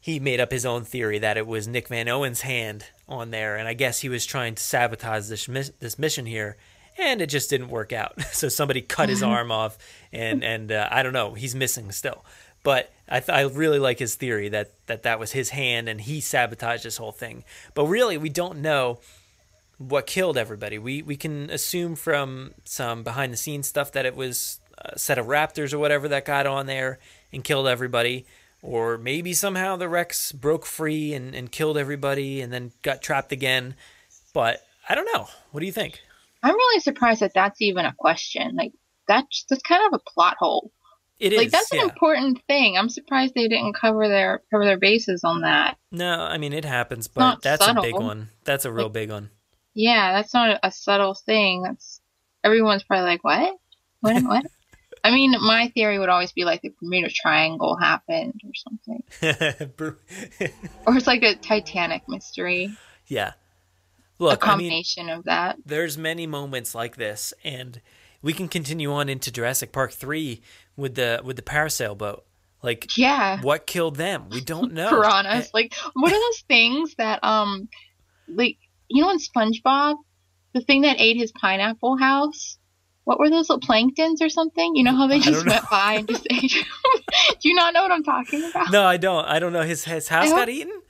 Speaker 3: He made up his own theory that it was Nick Van Owen's hand on there, and I guess he was trying to sabotage this this mission here, and it just didn't work out. so somebody cut his arm off, and and uh, I don't know, he's missing still. But I, th- I really like his theory that, that that was his hand and he sabotaged this whole thing. But really, we don't know what killed everybody. We we can assume from some behind the scenes stuff that it was a set of raptors or whatever that got on there and killed everybody. Or maybe somehow the Rex broke free and, and killed everybody and then got trapped again. But I don't know. What do you think?
Speaker 13: I'm really surprised that that's even a question. Like that's that's kind of a plot hole.
Speaker 3: It
Speaker 13: like
Speaker 3: is,
Speaker 13: that's an important thing. I'm surprised they didn't cover their cover their bases on that.
Speaker 3: No, I mean it happens, but
Speaker 13: not
Speaker 3: that's a big one. That's a real big one.
Speaker 13: Yeah, that's not a subtle thing. That's everyone's probably like, what? What? What? I mean, my theory would always be like the Bermuda Triangle happened or something, or it's like a Titanic mystery.
Speaker 3: yeah.
Speaker 13: A
Speaker 3: Look, I mean,
Speaker 13: combination of that.
Speaker 3: there's many moments like this, and we can continue on into Jurassic Park three with the with the parasail boat. Like,
Speaker 13: Yeah.
Speaker 3: what killed them? We don't know.
Speaker 13: Piranhas. Like, what are those things that, um, like, you know, in SpongeBob, the thing that ate his pineapple house? What were those little planktons or something? You know how they just went by and just ate? Do you not know what I'm talking about?
Speaker 3: No, I don't. I don't know. His his house
Speaker 13: I hope-
Speaker 3: got eaten.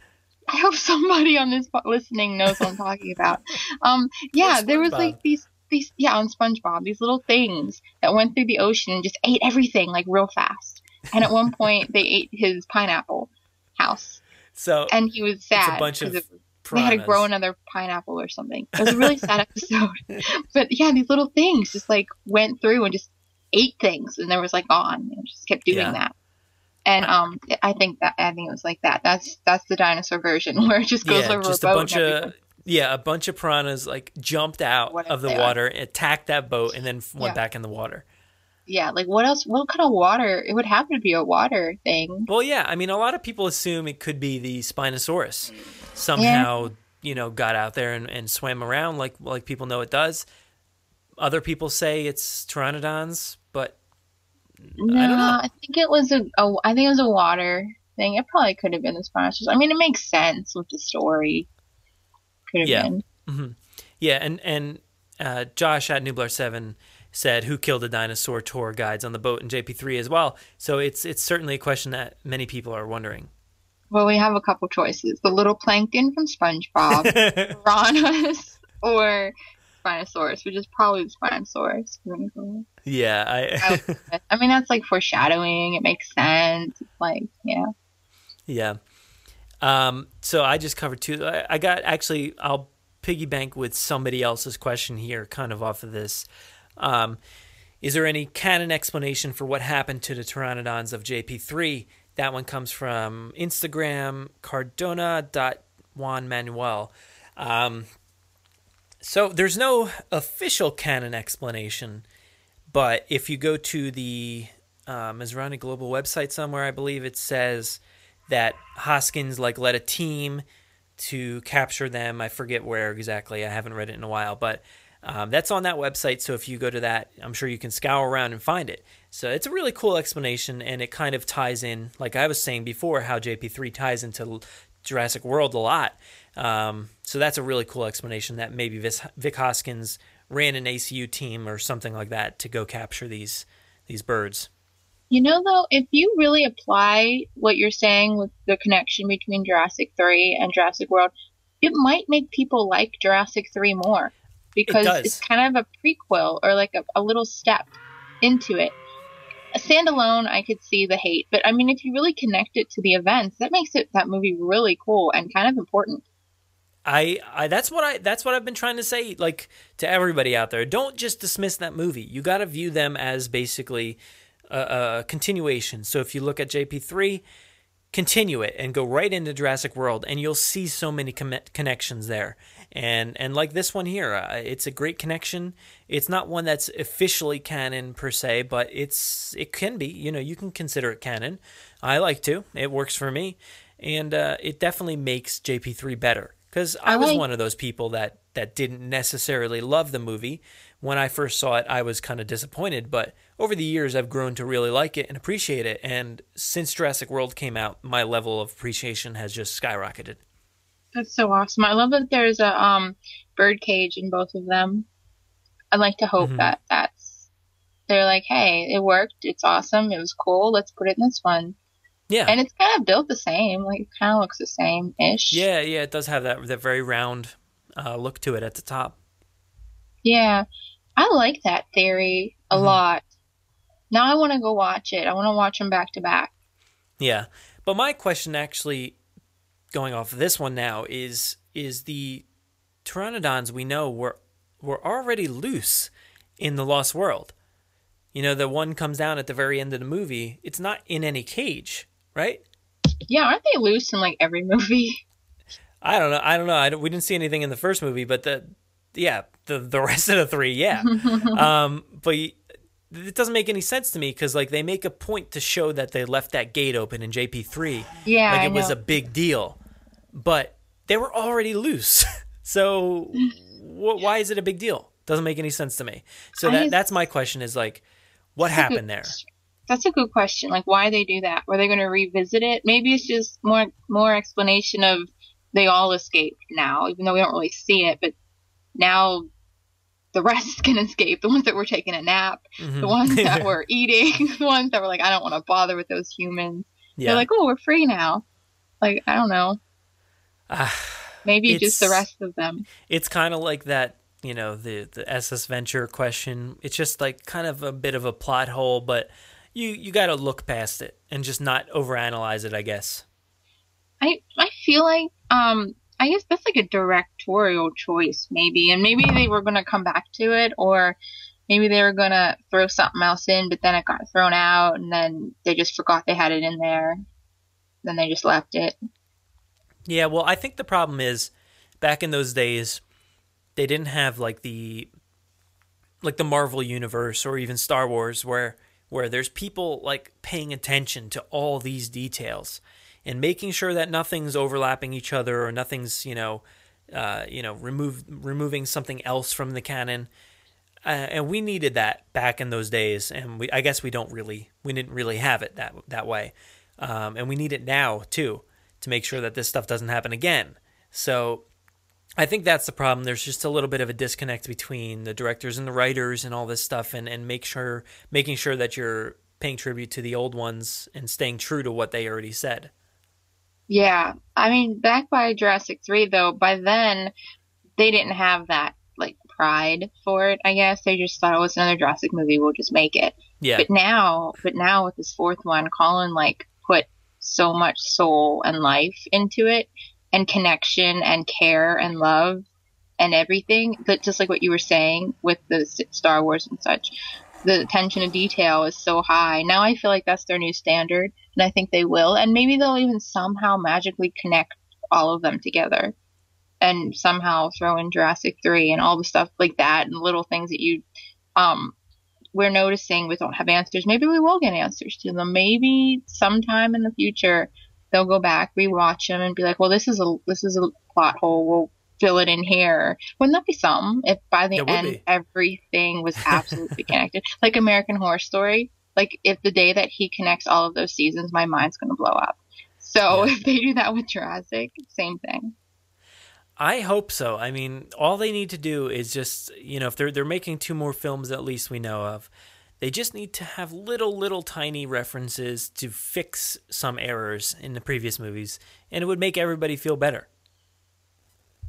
Speaker 13: I hope somebody on this listening knows what I'm talking about. Um, yeah, there was like these these yeah on SpongeBob these little things that went through the ocean and just ate everything like real fast. And at one point they ate his pineapple house,
Speaker 3: So
Speaker 13: and he was sad.
Speaker 3: bunch of
Speaker 13: they had to grow another pineapple or something. It was a really sad episode. But yeah, these little things just like went through and just ate things, and there was like on and just kept doing
Speaker 3: Yeah.
Speaker 13: that. And um, I think that I think it was like that. That's that's the dinosaur version where it just goes
Speaker 3: yeah,
Speaker 13: over
Speaker 3: just
Speaker 13: a
Speaker 3: a, bunch of yeah, a bunch of piranhas like jumped out of the
Speaker 13: they are.
Speaker 3: water, attacked that boat, and then went
Speaker 13: Yeah.
Speaker 3: back in the water.
Speaker 13: yeah, like what else? What kind of water? It would have to be a water thing.
Speaker 3: Well, yeah, I mean, a lot of people assume it could be the Spinosaurus. Somehow, you know, got out there and, and swam around like like people know it does. Other people say it's pteranodons, but
Speaker 13: No,
Speaker 3: I don't know.
Speaker 13: I think it was a, a. I think it was a water thing. It probably could have been the sponsors. I mean, it makes sense with the story. Could have
Speaker 3: yeah,
Speaker 13: been.
Speaker 3: hmm yeah, and and uh, Josh at Nublar Seven said who killed the dinosaur tour guides on the boat in JP three as well. So it's it's certainly a question that many people are wondering.
Speaker 13: Well, we have a couple choices: the little plankton from SpongeBob, piranhas, or Spinosaurus, which is probably the Spinosaurus. we're gonna go with.
Speaker 3: Yeah, I
Speaker 13: I mean, that's like foreshadowing. It makes sense. It's like, yeah.
Speaker 3: Yeah. Um, so I just covered two. I, I got actually, I'll piggy bank with somebody else's question here, kind of off of this. Um, is there any canon explanation for what happened to the pteranodons of JP3? That one comes from Instagram, Cardona cardona.juanmanuel. Um, so there's no official canon explanation, but if you go to the uh, Masrani Global website somewhere, I believe it says that Hoskins like led a team to capture them. I forget where exactly. I haven't read it in a while, but um, that's on that website. So if you go to that, I'm sure you can scour around and find it. So it's a really cool explanation, and it kind of ties in, like I was saying before, how JP3 ties into Jurassic World a lot. Um, so that's a really cool explanation that maybe Vic Hoskins ran an ACU team or something like that to go capture these these birds.
Speaker 13: You know, though, if you really apply what you're saying with the connection between Jurassic 3 and Jurassic World, it might make people like Jurassic 3 more because
Speaker 3: does.
Speaker 13: it's kind of a prequel or like a, a little step into it. Standalone, I could see the hate, but I mean, if you really connect it to the events, that makes it that movie really cool and kind of important.
Speaker 3: I, I that's what I that's what I've been trying to say like to everybody out there. Don't just dismiss that movie. You got to view them as basically a, a continuation. So if you look at JP3, continue it and go right into Jurassic World, and you'll see so many com- connections there. And and like this one here, uh, it's a great connection. It's not one that's officially canon per se, but it's it can be. You know, you can consider it canon. I like to. It works for me, and uh, it definitely makes JP3 better. Because I,
Speaker 13: I
Speaker 3: was
Speaker 13: like-
Speaker 3: one of those people that that didn't necessarily love the movie. When I first saw it, I was kind of disappointed, but over the years, I've grown to really like it and appreciate it. And since Jurassic World came out, my level of appreciation has just skyrocketed.
Speaker 13: That's so awesome. I love that there's a um bird cage in both of them. I'd like to hope
Speaker 3: Mhm.
Speaker 13: that that's they're like, hey, it worked. It's awesome. It was cool. Let's put it in this one.
Speaker 3: Yeah.
Speaker 13: And it's kind of built the same. Like, it kind of looks the same ish.
Speaker 3: Yeah, yeah, it does have that that very round uh, look to it at the top.
Speaker 13: Yeah. I like that theory a
Speaker 3: Mhm.
Speaker 13: lot. Now I want to go watch it. I want to watch them back to back.
Speaker 3: Yeah, but my question actually, going off of this one now, is is the pteranodons we know were were already loose in the Lost World. You know, the one comes down at the very end of the movie. It's not in any cage, right?
Speaker 13: Yeah, aren't they loose in like every movie?
Speaker 3: I don't know. I don't know. I don't, we didn't see anything in the first movie, but the yeah, the the rest of the three, yeah. um, but it doesn't make any sense to me because like they make a point to show that they left that gate open in JP three.
Speaker 13: Yeah,
Speaker 3: like it was a big deal, but they were already loose. so wh- why is it a big deal? Doesn't make any sense to me. So that that's my question is like, what
Speaker 13: That's a good
Speaker 3: happened there?
Speaker 13: That's a good question. Like, why they do that? Were they going to revisit it? Maybe it's just more more explanation of they all escaped now, even though we don't really see it. But now the rest can escape. The ones that were taking a nap,
Speaker 3: Mhm.
Speaker 13: the ones that were eating, the ones that were like, I don't want to bother with those humans.
Speaker 3: Yeah.
Speaker 13: They're like, oh, we're free now. Like, I don't know. Maybe just the rest of them.
Speaker 3: it's kind of like that you know the the SS Venture question. It's just like kind of a bit of a plot hole but you you got to look past it and just not overanalyze it i guess.
Speaker 13: I I feel like um I guess that's like a directorial choice maybe and maybe they were gonna come back to it or maybe they were gonna throw something else in but then it got thrown out and then they just forgot they had it in there. Then they just left it
Speaker 3: yeah well i think the problem is back in those days they didn't have like the like the marvel universe or even star wars where where there's people like paying attention to all these details and making sure that nothing's overlapping each other or nothing's you know uh, you know remove removing something else from the canon. Uh, and we needed that back in those days and we i guess we don't really we didn't really have it that that way. Um, and we need it now too to make sure that this stuff doesn't happen again. So i think that's the problem. There's just a little bit of a disconnect between the directors and the writers and all this stuff and and make sure making sure that you're paying tribute to the old ones and staying true to what they already said.
Speaker 13: Yeah. I mean back by Jurassic 3 though by then they didn't have that like pride for it I guess. They just thought oh it's another Jurassic movie. We'll just make it.
Speaker 3: Yeah.
Speaker 13: But now, but now with this fourth one, Colin like put so much soul and life into it, and connection and care and love and everything. But just like what you were saying with the Star Wars and such, the attention to detail is so high. Now I feel like that's their new standard, and I think they will. And maybe they'll even somehow magically connect all of them together, and somehow throw in Jurassic Three and all the stuff like that, and little things that you um we're noticing we don't have answers. Maybe we will get answers to them. Maybe sometime in the future they'll go back, rewatch them, and be like, "Well, this is a this is a plot hole. We'll fill it in here." Wouldn't that be something? If by the end
Speaker 3: be.
Speaker 13: everything was absolutely connected, like American Horror Story. Like if the day that he connects all of those seasons, my mind's gonna blow up. So if they do that with Jurassic, same thing.
Speaker 3: I hope so. I mean, all they need to do is just, you know, if they're they're making two more films at least we know of, they just need to have little little tiny references to fix some errors in the previous movies and it would make everybody feel better.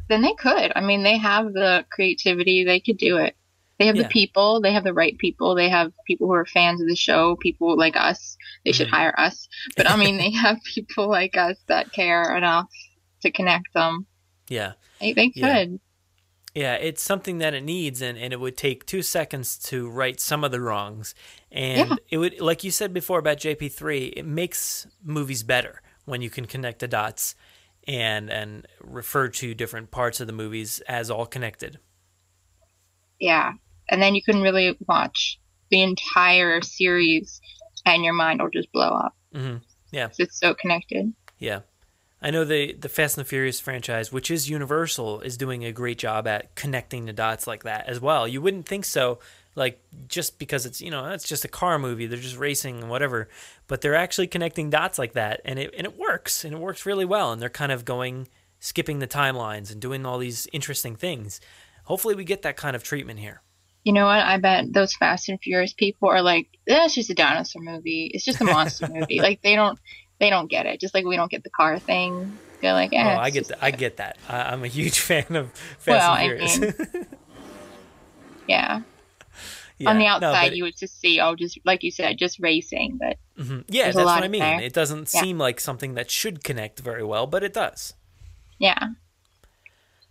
Speaker 13: then they could. I mean, they have the creativity. They could do it. They have
Speaker 3: Yeah.
Speaker 13: the people. They have the right people. They have people who are fans of the show. People like us. They should
Speaker 3: Mm-hmm.
Speaker 13: hire us. But I mean, they have people like us that care enough to connect them.
Speaker 3: Yeah.
Speaker 13: They, they could.
Speaker 3: Yeah. Yeah, it's something that it needs, and, and it would take two seconds to right some of the wrongs. And
Speaker 13: Yeah.
Speaker 3: it would, like you said before about JP3, it makes movies better when you can connect the dots and and refer to different parts of the movies as all connected.
Speaker 13: Yeah. And then you can really watch the entire series and your mind will just blow up.
Speaker 3: Mm-hmm. Yeah.
Speaker 13: It's so connected.
Speaker 3: Yeah. I know the the Fast and the Furious franchise, which is Universal, is doing a great job at connecting the dots like that as well. You wouldn't think so, like just because it's you know it's just a car movie, they're just racing and whatever, but they're actually connecting dots like that, and it and it works, and it works really well, and they're kind of going skipping the timelines and doing all these interesting things. Hopefully, we get that kind of treatment here.
Speaker 13: You know what? I bet those Fast and Furious people are like, "That's just a dinosaur movie. It's just a monster movie." Like they don't they don't get it. Just like we don't get the car thing. They're like, eh,
Speaker 3: oh, I get that. I get that. I, am a huge fan of Fast
Speaker 13: well,
Speaker 3: and Furious.
Speaker 13: I mean, yeah. yeah. On the outside, no, you would just see, oh, just like you said, just racing. But
Speaker 3: mm-hmm. yeah, that's what I mean. There. It doesn't yeah. seem like something that should connect very well, but it does.
Speaker 13: Yeah.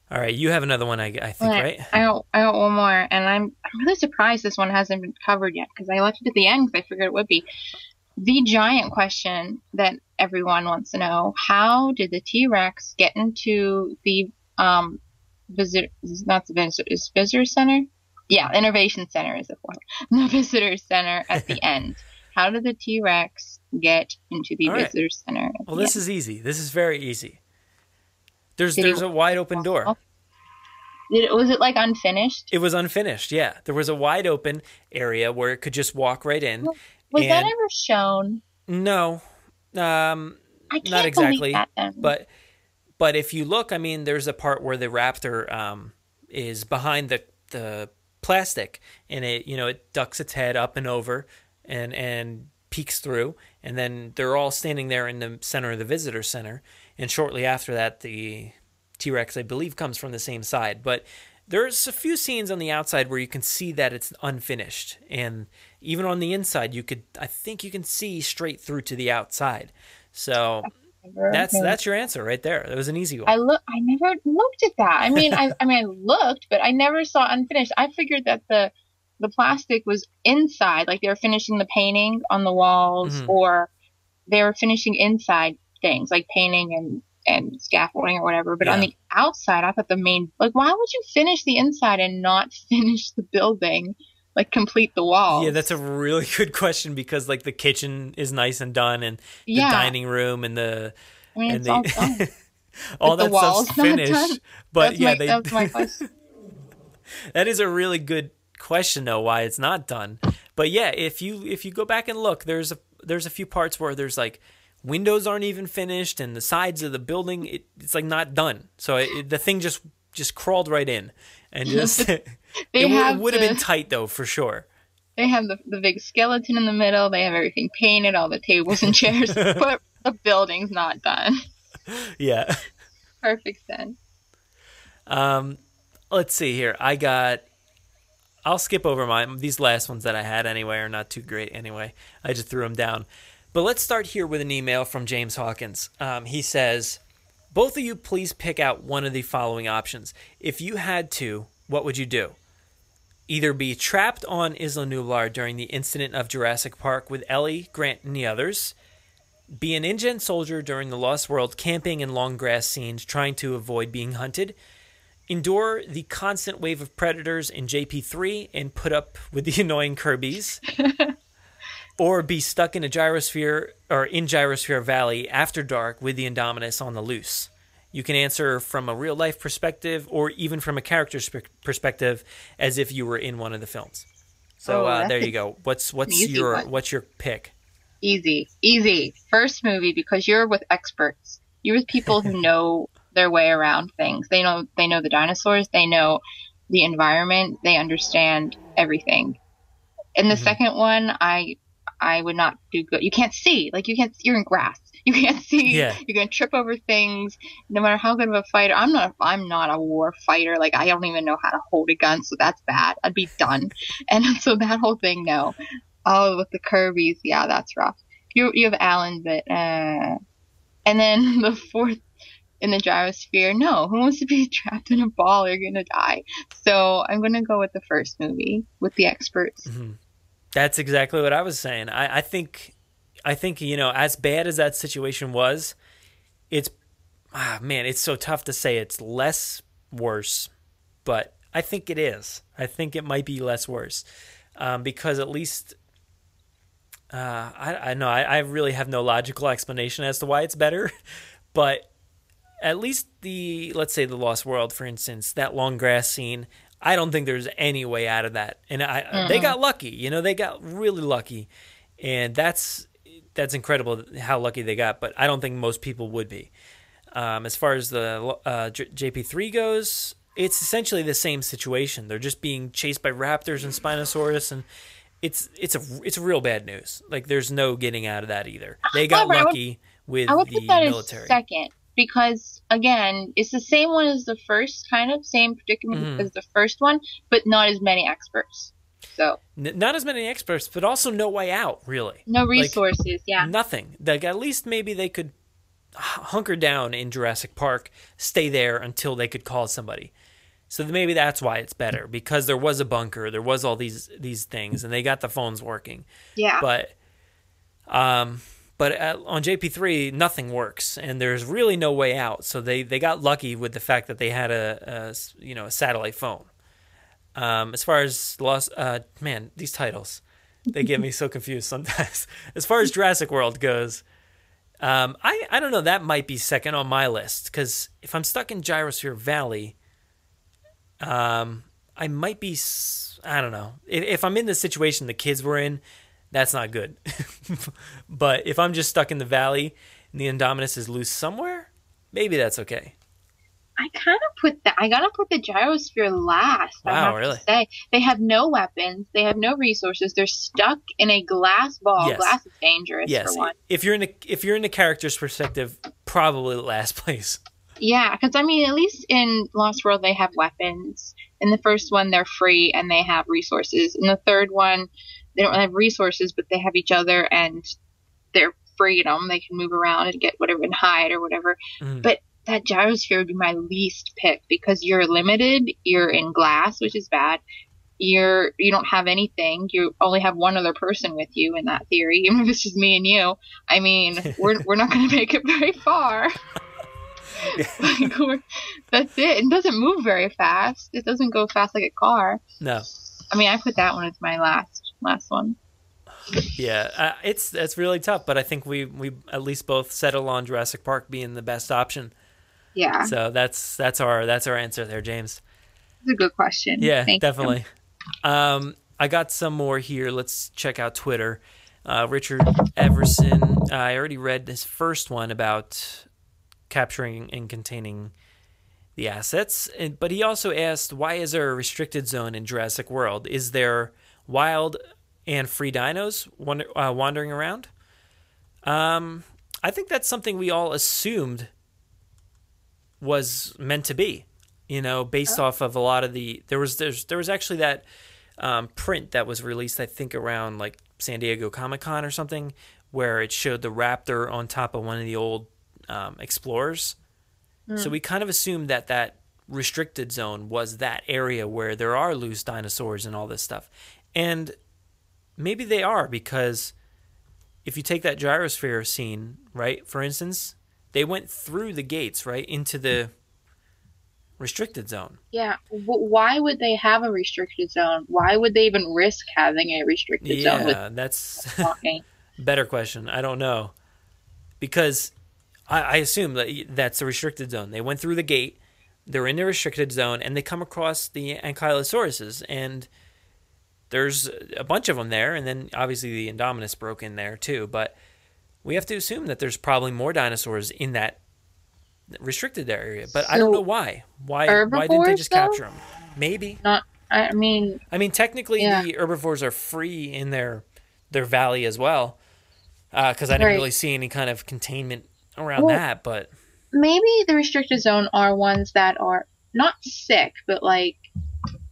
Speaker 3: All right, you have another one, I, I think,
Speaker 13: well,
Speaker 3: right?
Speaker 13: I got, I got one more, and I'm I'm really surprised this one hasn't been covered yet because I left it at the end because I figured it would be the giant question that everyone wants to know. How did the t-rex get into the um visit not the visitor is visitor center? Yeah innovation center is the one the visitor center at the end. How did the t-rex get into the All visitor right. center
Speaker 3: well this
Speaker 13: end?
Speaker 3: is easy. This is very easy. There's did there's a wide open door
Speaker 13: did it, was it like unfinished?
Speaker 3: It was unfinished. Yeah, there was a wide open area where it could just walk right in.
Speaker 13: Was and that ever shown?
Speaker 3: No, um, not exactly.
Speaker 13: That,
Speaker 3: but but if you look, I mean, there's a part where the raptor um, is behind the the plastic, and it you know it ducks its head up and over, and and peeks through, and then they're all standing there in the center of the visitor center, and shortly after that, the T Rex, I believe, comes from the same side, but there's a few scenes on the outside where you can see that it's unfinished. And even on the inside you could i think you can see straight through to the outside. So that's that's your answer right there. It was an easy one.
Speaker 13: I look i never looked at that. I mean i i mean i looked but i never saw unfinished. I figured that the the plastic was inside like they were finishing the painting on the walls mm-hmm. or they were finishing inside things like painting and and scaffolding or whatever. But yeah. on the outside, I thought the main like why would you finish the inside and not finish the building? Like complete the wall.
Speaker 3: Yeah, that's a really good question because like the kitchen is nice and done, and the yeah. dining room and the
Speaker 13: I mean,
Speaker 3: and
Speaker 13: the, all done.
Speaker 3: all that stuff's finished. But
Speaker 13: that's
Speaker 3: yeah,
Speaker 13: my,
Speaker 3: they,
Speaker 13: that's my question.
Speaker 3: that is a really good question though why it's not done. But yeah, if you if you go back and look, there's a there's a few parts where there's like windows aren't even finished and the sides of the building it, it's like not done. So it, the thing just just crawled right in and just it, it would have been tight though for sure.
Speaker 13: They have the, the big skeleton in the middle. They have everything painted all the tables and chairs but the building's not done.
Speaker 3: Yeah.
Speaker 13: Perfect sense.
Speaker 3: Um let's see here. I got i'll skip over my these last ones that i had anyway are not too great anyway. I just threw them down but let's start here with an email from James Hawkins. Um, he says, Both of you, please pick out one of the following options. If you had to, what would you do? Either be trapped on Isla Nublar during the incident of Jurassic Park with Ellie, Grant, and the others, be an InGen soldier during the Lost World camping in long grass scenes trying to avoid being hunted, endure the constant wave of predators in JP3 and put up with the annoying Kirby's, or be stuck in a gyrosphere or in Gyrosphere Valley after dark with the Indominus on the loose. You can answer from a real life perspective or even from a character's perspective as if you were in one of the films. So oh, uh, there you go. What's what's your one. what's your pick?
Speaker 13: Easy, easy. First movie because you're with experts. You're with people who know their way around things. They know they know the dinosaurs. They know the environment. They understand everything. In the mm-hmm. second one, I I would not do good. You can't see. Like you can't. You're in grass. You can't see.
Speaker 3: Yeah.
Speaker 13: You're gonna trip over things. No matter how good of a fighter, I'm not. I'm not a war fighter. Like I don't even know how to hold a gun, so that's bad. I'd be done. And so that whole thing, no. Oh, with the Kirby's, yeah, that's rough. You you have Alan, but uh, and then the fourth in the gyrosphere. No, who wants to be trapped in a ball? You're gonna die. So I'm gonna go with the first movie with the experts.
Speaker 3: Mm-hmm. That's exactly what I was saying. I, I think, I think you know, as bad as that situation was, it's ah man, it's so tough to say it's less worse, but I think it is. I think it might be less worse um, because at least uh, I I know I, I really have no logical explanation as to why it's better, but at least the let's say the Lost World, for instance, that long grass scene. I don't think there's any way out of that, and I mm-hmm. they got lucky. You know, they got really lucky, and that's that's incredible how lucky they got. But I don't think most people would be. Um, as far as the uh, JP3 goes, it's essentially the same situation. They're just being chased by raptors and Spinosaurus, and it's it's a it's real bad news. Like there's no getting out of that either. They got However, lucky with
Speaker 13: I would
Speaker 3: the
Speaker 13: put that
Speaker 3: military.
Speaker 13: Second, because again, it's the same one as the first, kind of same predicament mm-hmm. as the first one, but not as many experts. So
Speaker 3: N- not as many experts, but also no way out. Really,
Speaker 13: no resources. Like, yeah,
Speaker 3: nothing. Like at least maybe they could hunker down in Jurassic Park, stay there until they could call somebody. So maybe that's why it's better because there was a bunker, there was all these these things, and they got the phones working.
Speaker 13: Yeah.
Speaker 3: But, um, but at, on JP three nothing works, and there's really no way out. So they they got lucky with the fact that they had a, a you know a satellite phone. Um, as far as lost, uh, man, these titles they get me so confused sometimes. As far as Jurassic World goes, um, I I don't know. That might be second on my list because if I'm stuck in Gyrosphere Valley um, I might be. I don't know. If, if I'm in the situation the kids were in, that's not good. but if I'm just stuck in the valley and the Indominus is loose somewhere, maybe that's okay.
Speaker 13: I kind of put that. I gotta put the gyrosphere last.
Speaker 3: Wow,
Speaker 13: I have
Speaker 3: really?
Speaker 13: To say they have no weapons. They have no resources. They're stuck in a glass ball.
Speaker 3: Yes.
Speaker 13: Glass is dangerous.
Speaker 3: Yes.
Speaker 13: For one.
Speaker 3: If you're in the if you're in the character's perspective, probably the last place.
Speaker 13: Yeah, because I mean, at least in Lost World they have weapons. In the first one, they're free and they have resources. In the third one, they don't have resources, but they have each other and their freedom. They can move around and get whatever and hide or whatever. Mm. But that gyrosphere would be my least pick because you're limited. You're in glass, which is bad. You're you don't have anything. You only have one other person with you in that theory. Even if it's just me and you, I mean, we're we're not going to make it very far. like, that's it. It doesn't move very fast. It doesn't go fast like a car.
Speaker 3: No.
Speaker 13: I mean, I put that one as my last last one.
Speaker 3: Yeah, uh, it's it's really tough, but I think we we at least both settle on Jurassic Park being the best option.
Speaker 13: Yeah.
Speaker 3: So that's that's our that's our answer there, James.
Speaker 13: It's a good question.
Speaker 3: Yeah,
Speaker 13: Thank
Speaker 3: definitely. Um, I got some more here. Let's check out Twitter. Uh, Richard Everson. Uh, I already read this first one about capturing and containing the assets. But he also asked, why is there a restricted zone in Jurassic World? Is there wild and free dinos wander, uh, wandering around? Um, I think that's something we all assumed was meant to be. You know, based oh. off of a lot of the there was there's, there was actually that um, print that was released, I think, around like San Diego Comic Con or something, where it showed the raptor on top of one of the old um, explorers. Mm. So we kind of assumed that that restricted zone was that area where there are loose dinosaurs and all this stuff. And maybe they are because if you take that gyrosphere scene, right, for instance, they went through the gates, right, into the restricted zone.
Speaker 13: Yeah. Why would they have a restricted zone? Why would they even risk having a restricted
Speaker 3: yeah,
Speaker 13: zone?
Speaker 3: Yeah, that's better question. I don't know. Because I, I assume that that's a restricted zone. They went through the gate, they're in the restricted zone, and they come across the ankylosauruses, and there's a bunch of them there, and then obviously the Indominus broke in there too. But we have to assume that there's probably more dinosaurs in that restricted area. But so I don't know why. Why? Why didn't they just though? capture them? Maybe
Speaker 13: not. I mean,
Speaker 3: I mean, technically, yeah. the herbivores are free in their their valley as well. Because uh, I didn't right. really see any kind of containment around well, that, but
Speaker 13: maybe the restricted zone are ones that are not sick, but like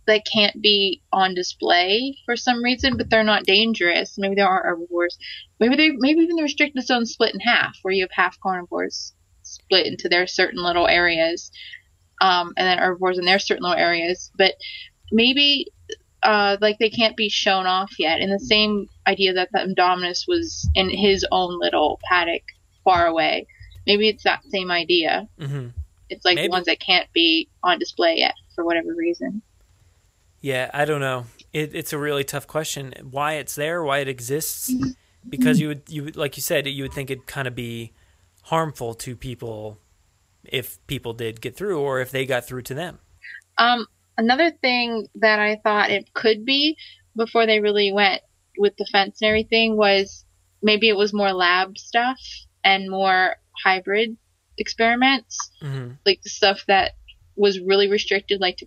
Speaker 13: that can't be on display for some reason, but they're not dangerous. Maybe there aren't herbivores. Maybe they maybe even the restricted zone split in half, where you have half carnivores split into their certain little areas, um, and then herbivores in their certain little areas. But maybe uh, like they can't be shown off yet. In the same idea that the Indominus was in his own little paddock far away. maybe it's that same idea.
Speaker 3: hmm
Speaker 13: It's like
Speaker 3: Maybe.
Speaker 13: the ones that can't be on display yet for whatever reason.
Speaker 3: Yeah, I don't know. It, it's a really tough question. Why it's there, why it exists?
Speaker 13: Mm-hmm.
Speaker 3: Because you would, you would- like you said, you would think it'd kind of be harmful to people if people did get through, or if they got through to them.
Speaker 13: Um, another thing that I thought it could be before they really went with the fence and everything was maybe it was more lab stuff and more hybrid experiments,
Speaker 3: Mm-hmm.
Speaker 13: like the stuff that was really restricted, like to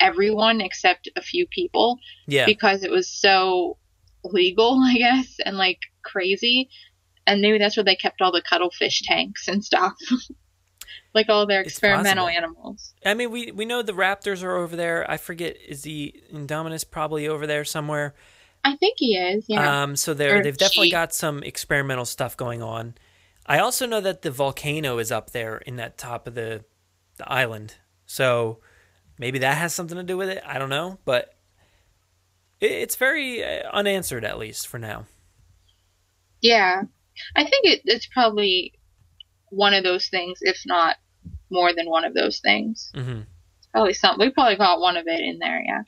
Speaker 13: everyone except a few people,
Speaker 3: Yeah.
Speaker 13: because it was so legal, I guess, and like crazy. And maybe that's where they kept all the cuttlefish tanks and stuff, like all their experimental animals.
Speaker 3: I mean, we we know the Raptors are over there. I forget is the Indominus probably over there somewhere.
Speaker 13: I think he is. Yeah.
Speaker 3: Um, so they're,
Speaker 13: Or
Speaker 3: they've definitely got some experimental stuff going on. I also know that the volcano is up there in that top of the, the island. So maybe that has something to do with it. I don't know, but it's very uh, unanswered at least for now.
Speaker 13: Yeah, I think it, it's probably one of those things, if not more than one of those things.
Speaker 3: Mm-hmm.
Speaker 13: Probably some. We probably got one of it in there. Yeah.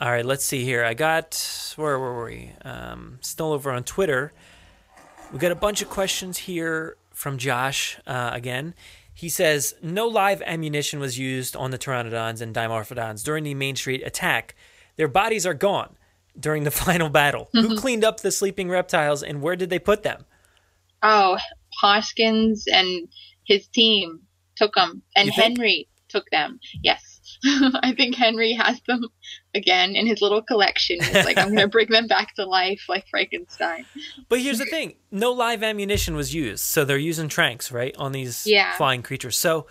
Speaker 3: All right, let's see here. I got where were we? Um, still over on Twitter. We got a bunch of questions here from Josh uh, again. He says no live ammunition was used on the pteranodons and dimorphodons during the Main Street attack. Their bodies are gone during the final battle. Who mm-hmm. cleaned up the sleeping reptiles and where did they put them?
Speaker 13: Oh, Hoskins and his team took them, and Henry took them. Yes. I think Henry has them again in his little collection. He's like, I'm going to bring them back to life like Frankenstein.
Speaker 3: But here's the thing: no live ammunition was used, so they're using tranks, right, on these
Speaker 13: Yeah.
Speaker 3: flying creatures. So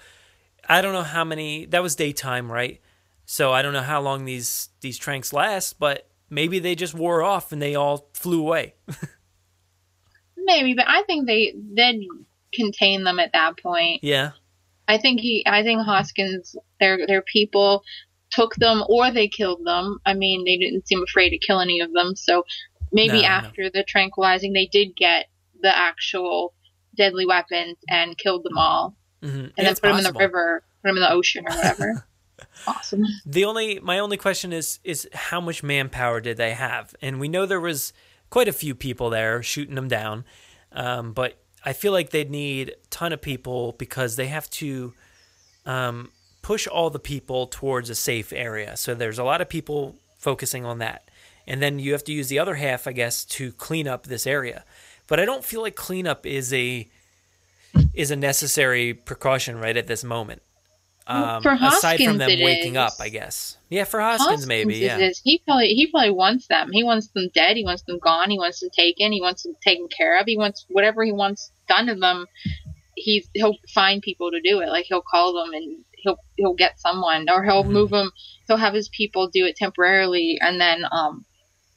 Speaker 3: I don't know how many. That was daytime, right? So I don't know how long these these tranks last, but maybe they just wore off and they all flew away.
Speaker 13: Maybe, but I think they did contain them at that point.
Speaker 3: yeah,
Speaker 13: I think he, I think Hoskins, their their people took them or they killed them. I mean, they didn't seem afraid to kill any of them. So maybe
Speaker 3: No, no.
Speaker 13: after the tranquilizing, they did get the actual deadly weapons and killed them all,
Speaker 3: hmm
Speaker 13: and then put them in the river, put them in the ocean or whatever. awesome.
Speaker 3: The only my only question is is how much manpower did they have? And we know there was quite a few people there shooting them down, um, but I feel like they'd need a ton of people because they have to um, push all the people towards a safe area. So there's a lot of people focusing on that, and then you have to use the other half, I guess, to clean up this area. But I don't feel like cleanup is a is a necessary precaution right at this moment. Um,
Speaker 13: for
Speaker 3: aside from them waking
Speaker 13: is.
Speaker 3: up, I guess. Yeah, for Hoskins, maybe. Yeah.
Speaker 13: is- he probably he probably wants them. He wants them dead. He wants them gone. He wants them taken. He wants them taken care of. He wants whatever he wants done to them. He's he'll find people to do it. Like he'll call them and he'll he'll get someone or he'll
Speaker 3: Mm-hmm.
Speaker 13: move them. He'll have his people do it temporarily and then um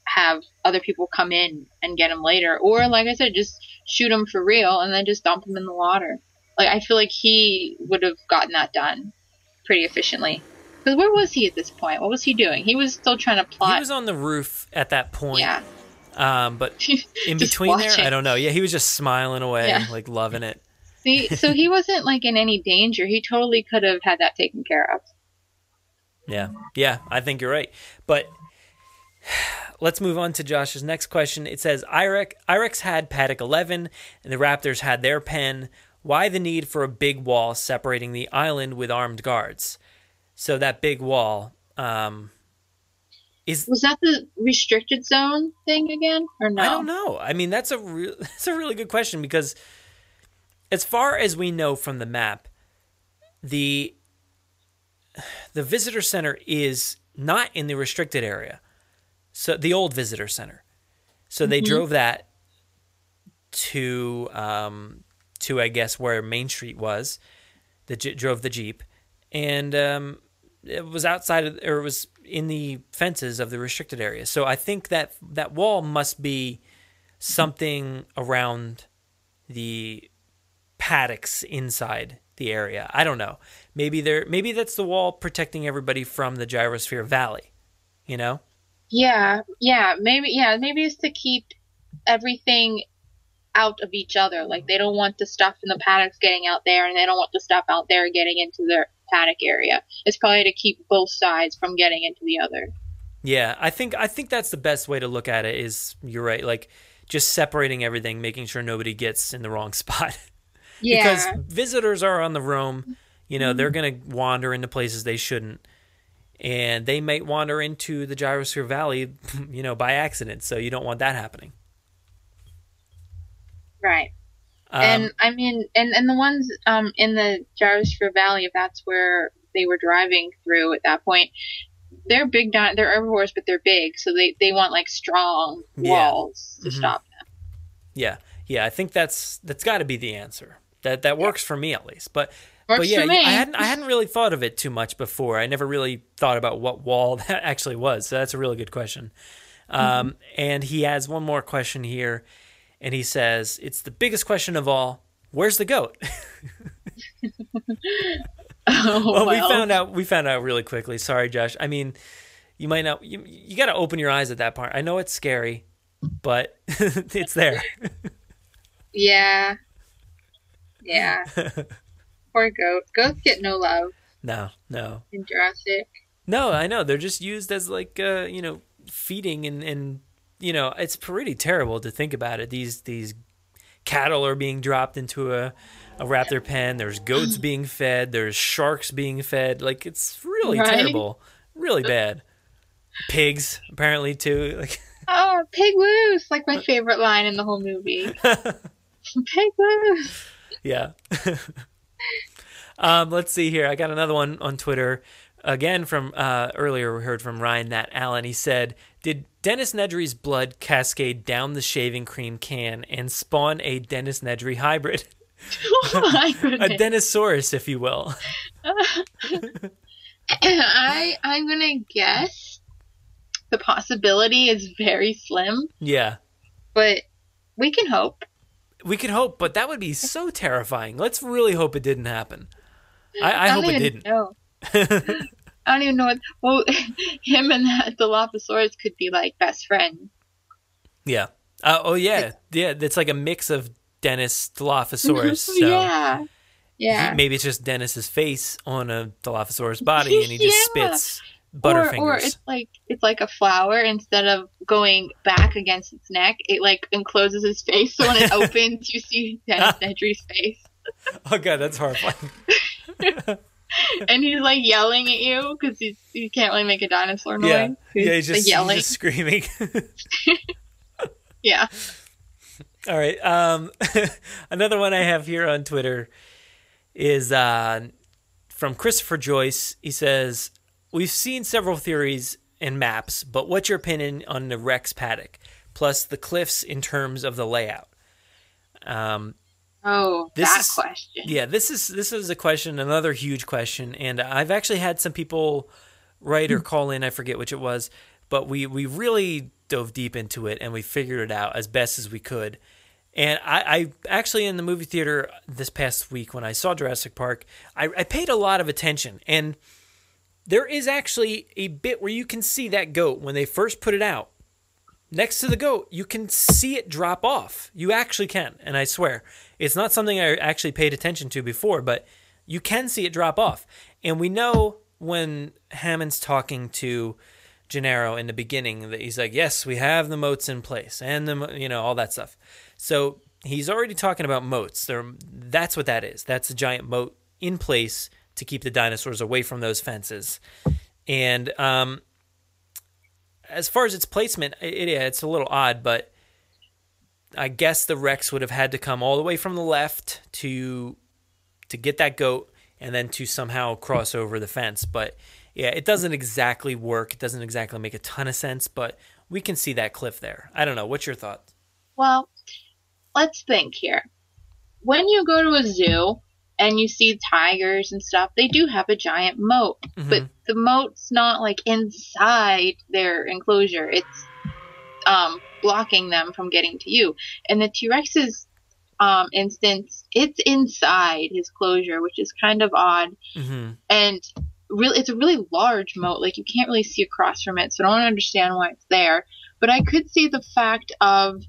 Speaker 13: have other people come in and get him later. Or like I said, just shoot him for real and then just dump him in the water. Like I feel like he would have gotten that done pretty efficiently. Because where was he at this point? What was he doing? He was still trying to plot.
Speaker 3: He was on the roof at that point.
Speaker 13: Yeah.
Speaker 3: Um, but in between there. I don't know. Yeah, he was just smiling away,
Speaker 13: Yeah.
Speaker 3: like loving it.
Speaker 13: See, so he wasn't like in any danger. He totally could have had that taken care of.
Speaker 3: Yeah, yeah, I think you're right. But let's move on to Josh's next question. It says Irex, Irex had paddock 11, and the Raptors had their pen. Why the need for a big wall separating the island with armed guards? So that big wall um, is
Speaker 13: Was that the restricted zone thing again, or no?
Speaker 3: I don't know. I mean, that's a real that's a really good question because as far as we know from the map, the the visitor center is not in the restricted area. So the old visitor center. So they
Speaker 14: Mhm.
Speaker 3: drove that to um to I guess where Main Street was. That j- drove the Jeep and um it was outside of or it was in the fences of the restricted area. So I think that that wall must be something around the paddocks inside the area. I don't know. Maybe there maybe that's the wall protecting everybody from the gyrosphere valley. You know?
Speaker 13: Yeah, yeah, maybe, yeah, maybe it's to keep everything out of each other. Like they don't want the stuff in the paddocks getting out there, and they don't want the stuff out there getting into their paddock area. It's probably to keep both sides from getting into the other.
Speaker 3: Yeah, I think I think that's the best way to look at it. Is you're right, like just separating everything, making sure nobody gets in the wrong spot.
Speaker 13: Yeah.
Speaker 3: because visitors are on the roam. You know, they're mm-hmm. going to wander into places they shouldn't. And they might wander into the Gyrosphere Valley, you know, by accident. So you don't want that happening.
Speaker 13: Right.
Speaker 3: Um,
Speaker 13: and I mean, and, and the ones um, in the Gyrosphere Valley, if that's where they were driving through at that point, they're big. Di- they're herbivores, but they're big, so they, they want like strong
Speaker 3: Yeah.
Speaker 13: walls to
Speaker 3: Mhm.
Speaker 13: stop them.
Speaker 3: Yeah, yeah, I think that's that's got to be the answer. That that works for me at least. But
Speaker 13: Works
Speaker 3: but yeah. I hadn't I hadn't really thought of it too much before. I never really thought about what wall that actually was. So that's a really good question. Um, And he has one more question here, and he says it's the biggest question of all. Where's the goat?
Speaker 13: Oh,
Speaker 3: well, we found out we found out really quickly. Sorry, Josh. I mean, you might not. You, you got to open your eyes at that part. I know it's scary, but it's there.
Speaker 13: Yeah. Yeah. Poor goat. Goats get no love
Speaker 3: no, no,
Speaker 13: in Jurassic.
Speaker 3: no. I know they're just used as like uh, you know feeding and and you know it's pretty terrible to think about it. These these cattle are being dropped into a a raptor pen. There's goats being fed. There's sharks being fed. Like it's really
Speaker 13: Right?
Speaker 3: terrible, really bad. Pigs apparently too. Like
Speaker 13: Oh, pig loose! Like my favorite line in the whole movie. pig loose.
Speaker 3: yeah. um, let's see here. I got another one on Twitter. Again, from uh, earlier, we heard from Ryan Nat Allen. He said, Did Dennis Nedry's blood cascade down the shaving cream can and spawn a Dennis Nedry hybrid?
Speaker 13: Oh
Speaker 3: a. Denisaurus, if you will.
Speaker 13: I I'm gonna guess the possibility is very slim,
Speaker 3: Yeah.
Speaker 13: but we can hope.
Speaker 3: We could hope, but that would be so terrifying. Let's really hope it didn't happen. I, I,
Speaker 13: don't
Speaker 3: hope it didn't.
Speaker 13: I don't even know what. Well, him and that Dilophosaurus could be like best friends.
Speaker 3: Yeah. Uh, oh, yeah. Yeah. It's like a mix of Dennis Dilophosaurus. So.
Speaker 13: yeah. Yeah.
Speaker 3: He- maybe it's just Dennis's face on a Dilophosaurus body, and he just
Speaker 13: Yeah.
Speaker 3: spits
Speaker 13: or, or it's like it's like a flower. Instead of going back against its neck, it like encloses his face. So when it opens, you see Dennis Nedry's face,
Speaker 3: oh god, that's horrifying.
Speaker 13: and he's like yelling at you because he's he can't really make a dinosaur noise.
Speaker 3: yeah, yeah, he's just, he's
Speaker 13: yelling.
Speaker 3: just screaming.
Speaker 13: Yeah.
Speaker 3: All right. Um, another one I have here on Twitter is uh, from Christopher Joyce. He says, We've seen several theories and maps, but what's your opinion on the Rex paddock, plus the cliffs in terms of the layout? Um,
Speaker 13: Oh,
Speaker 3: This
Speaker 13: that
Speaker 3: is-
Speaker 13: question.
Speaker 3: yeah, this is this is a question, another huge question, and I've actually had some people write or mm-hmm. call in. I forget which it was, but we we really dove deep into it and we figured it out as best as we could. And I, I actually in the movie theater this past week when I saw Jurassic Park, I, I paid a lot of attention, and there is actually a bit where you can see that goat when they first put it out. Next to the goat, you can see it drop off. You actually can, and I swear it's not something I actually paid attention to before, but you can see it drop off. And we know when Hammond's talking to Gennaro in the beginning that he's like, "Yes, we have the moats in place, and the you know all that stuff." So he's already talking about moats. There, that's what that is. That's a giant moat in place to keep the dinosaurs away from those fences. And um, as far as its placement, it, yeah, it's a little odd, but I guess the Rex would have had to come all the way from the left to to get that goat and then to somehow cross over the fence. But yeah, it doesn't exactly work. It doesn't exactly make a ton of sense, but we can see that cliff there. I don't know. What's your thought?
Speaker 13: Well, let's think here. When you go to a zoo and you see tigers and stuff, they do have a giant moat, but the moat's not like inside their enclosure. It's um, blocking them from getting to you. In the T Rex's um, instance, it's inside his closure, which is kind of odd.
Speaker 3: Mm-hmm.
Speaker 13: And really, it's a really large moat. Like you can't really see across from it, so I don't understand why it's there. But I could see the fact of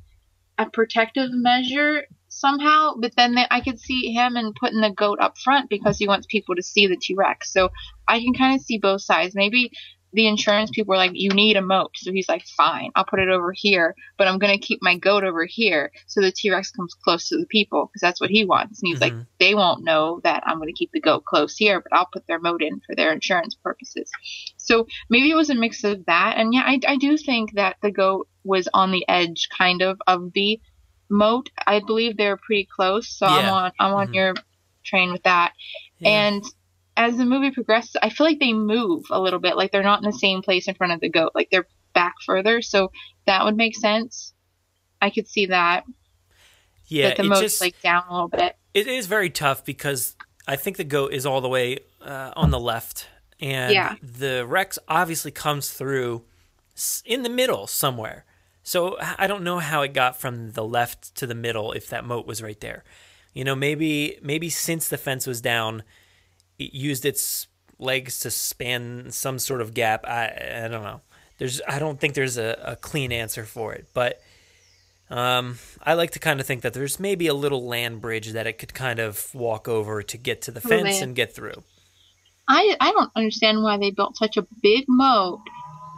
Speaker 13: a protective measure somehow, but then they, I could see him and putting the goat up front because he wants people to see the T Rex. So I can kind of see both sides. Maybe the insurance people were like, "You need a moat," so he's like, "Fine, I'll put it over here, but I'm gonna keep my goat over here so the T Rex comes close to the people because that's what he wants." And he's
Speaker 3: Mm-hmm.
Speaker 13: like, "They won't know that I'm gonna keep the goat close here, but I'll put their moat in for their insurance purposes." So maybe it was a mix of that, and yeah, I, I do think that the goat was on the edge, kind of, of the moat. I believe they were pretty close, so I'm on I'm on
Speaker 3: Mhm.
Speaker 13: your train with that.
Speaker 3: Yeah.
Speaker 13: And as the movie progresses, I feel like they move a little bit, like they're not in the same place in front of the goat, like they're back further. So that would make sense. I could see that.
Speaker 3: Yeah,
Speaker 13: that the
Speaker 3: it
Speaker 13: moat's
Speaker 3: just
Speaker 13: like down a little bit.
Speaker 3: it is very tough because I think the goat is all the way uh, on the left, and
Speaker 13: Yeah.
Speaker 3: the Rex obviously comes through in the middle somewhere. So I don't know how it got from the left to the middle if that moat was right there. You know, maybe maybe since the fence was down, it used its legs to span some sort of gap. I I don't know. There's I don't think there's a, a clean answer for it, but um, I like to kind of think that there's maybe a little land bridge that it could kind of walk over to get to the
Speaker 13: Oh,
Speaker 3: fence
Speaker 13: man.
Speaker 3: and get through.
Speaker 13: I I don't understand why they built such a big moat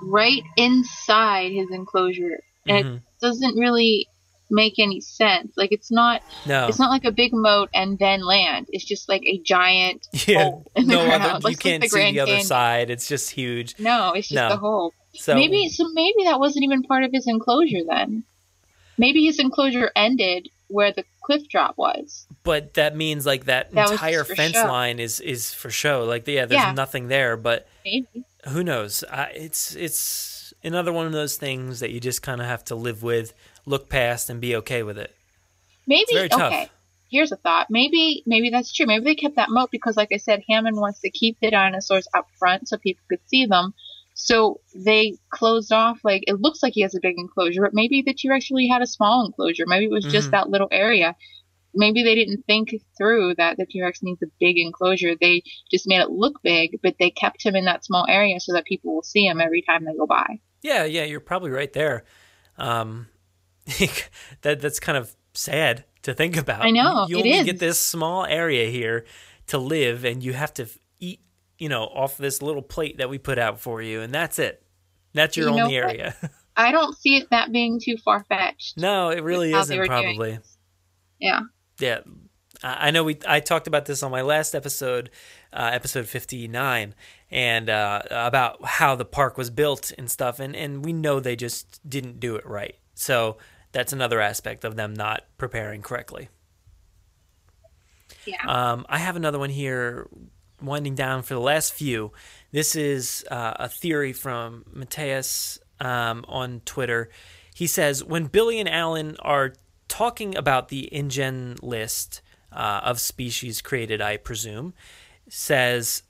Speaker 13: right inside his enclosure, and
Speaker 3: Mhm.
Speaker 13: it doesn't really make any sense. Like it's not
Speaker 3: No.
Speaker 13: it's not like a big moat and then land. It's just like a giant
Speaker 3: Yeah,
Speaker 13: hole in the
Speaker 3: no other, you can't
Speaker 13: the
Speaker 3: see the other
Speaker 13: Canyon.
Speaker 3: side. It's just huge.
Speaker 13: No, it's just
Speaker 3: No.
Speaker 13: the hole.
Speaker 3: So
Speaker 13: maybe so maybe that wasn't even part of his enclosure then. Maybe his enclosure ended where the cliff drop was.
Speaker 3: but that means like that,
Speaker 13: That
Speaker 3: entire fence
Speaker 13: show.
Speaker 3: line is is for show. Like yeah, there's
Speaker 13: Yeah.
Speaker 3: nothing there, but
Speaker 13: Maybe.
Speaker 3: who knows? I, it's it's another one of those things that you just kind of have to live with, look past, and be okay with it.
Speaker 13: Maybe
Speaker 3: very tough.
Speaker 13: okay. Here's a thought. Maybe maybe that's true. Maybe they kept that moat because like I said, Hammond wants to keep the dinosaurs up front so people could see them. So they closed off like it looks like he has a big enclosure, but maybe the T Rex really had a small enclosure. Maybe it was just
Speaker 3: Mhm.
Speaker 13: that little area. Maybe they didn't think through that the T Rex needs a big enclosure. They just made it look big, but they kept him in that small area so that people will see him every time they go by.
Speaker 3: Yeah, yeah, you're probably right there. Um, that that's kind of sad to think about.
Speaker 13: I know,
Speaker 3: you
Speaker 13: it
Speaker 3: only
Speaker 13: is.
Speaker 3: get this small area here to live, and you have to eat, you know, off this little plate that we put out for you, and that's it. That's your
Speaker 13: You
Speaker 3: only area.
Speaker 13: I don't see it that being too far fetched.
Speaker 3: no, it really isn't. Probably.
Speaker 13: Yeah.
Speaker 3: Yeah, I I know. We I talked about this on my last episode, uh, episode fifty nine, and uh, about how the park was built and stuff, and and we know they just didn't do it right. So that's another aspect of them not preparing correctly.
Speaker 13: Yeah.
Speaker 3: Um, I have another one here, winding down for the last few. This is uh, a theory from Mateus um, on Twitter. He says when Billy and Alan are talking about the InGen list uh, of species created, I presume, says,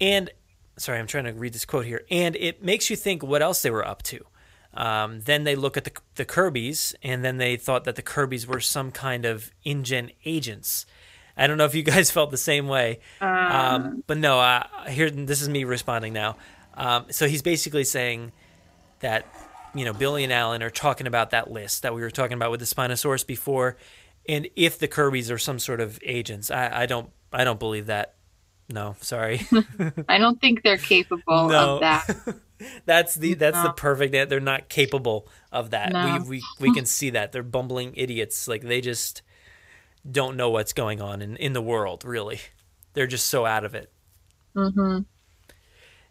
Speaker 3: and sorry, I'm trying to read this quote here, and it makes you think what else they were up to. Um, then they look at the, the Kirby's, and then they thought that the Kirby's were some kind of InGen agents. I don't know if you guys felt the same way, um, but no. Uh, here, this is me responding now. Um, so he's basically saying that you know Billy and Alan are talking about that list that we were talking about with the Spinosaurus before, and if the Kirby's are some sort of agents, I, I don't, I don't believe that. No, sorry.
Speaker 13: I don't think they're capable
Speaker 3: No.
Speaker 13: of that.
Speaker 3: that's the that's the
Speaker 13: No.
Speaker 3: perfect. They're not capable of that.
Speaker 13: No.
Speaker 3: We we we can see that they're bumbling idiots. Like they just don't know what's going on in in the world. Really, they're just so out of it.
Speaker 13: hmm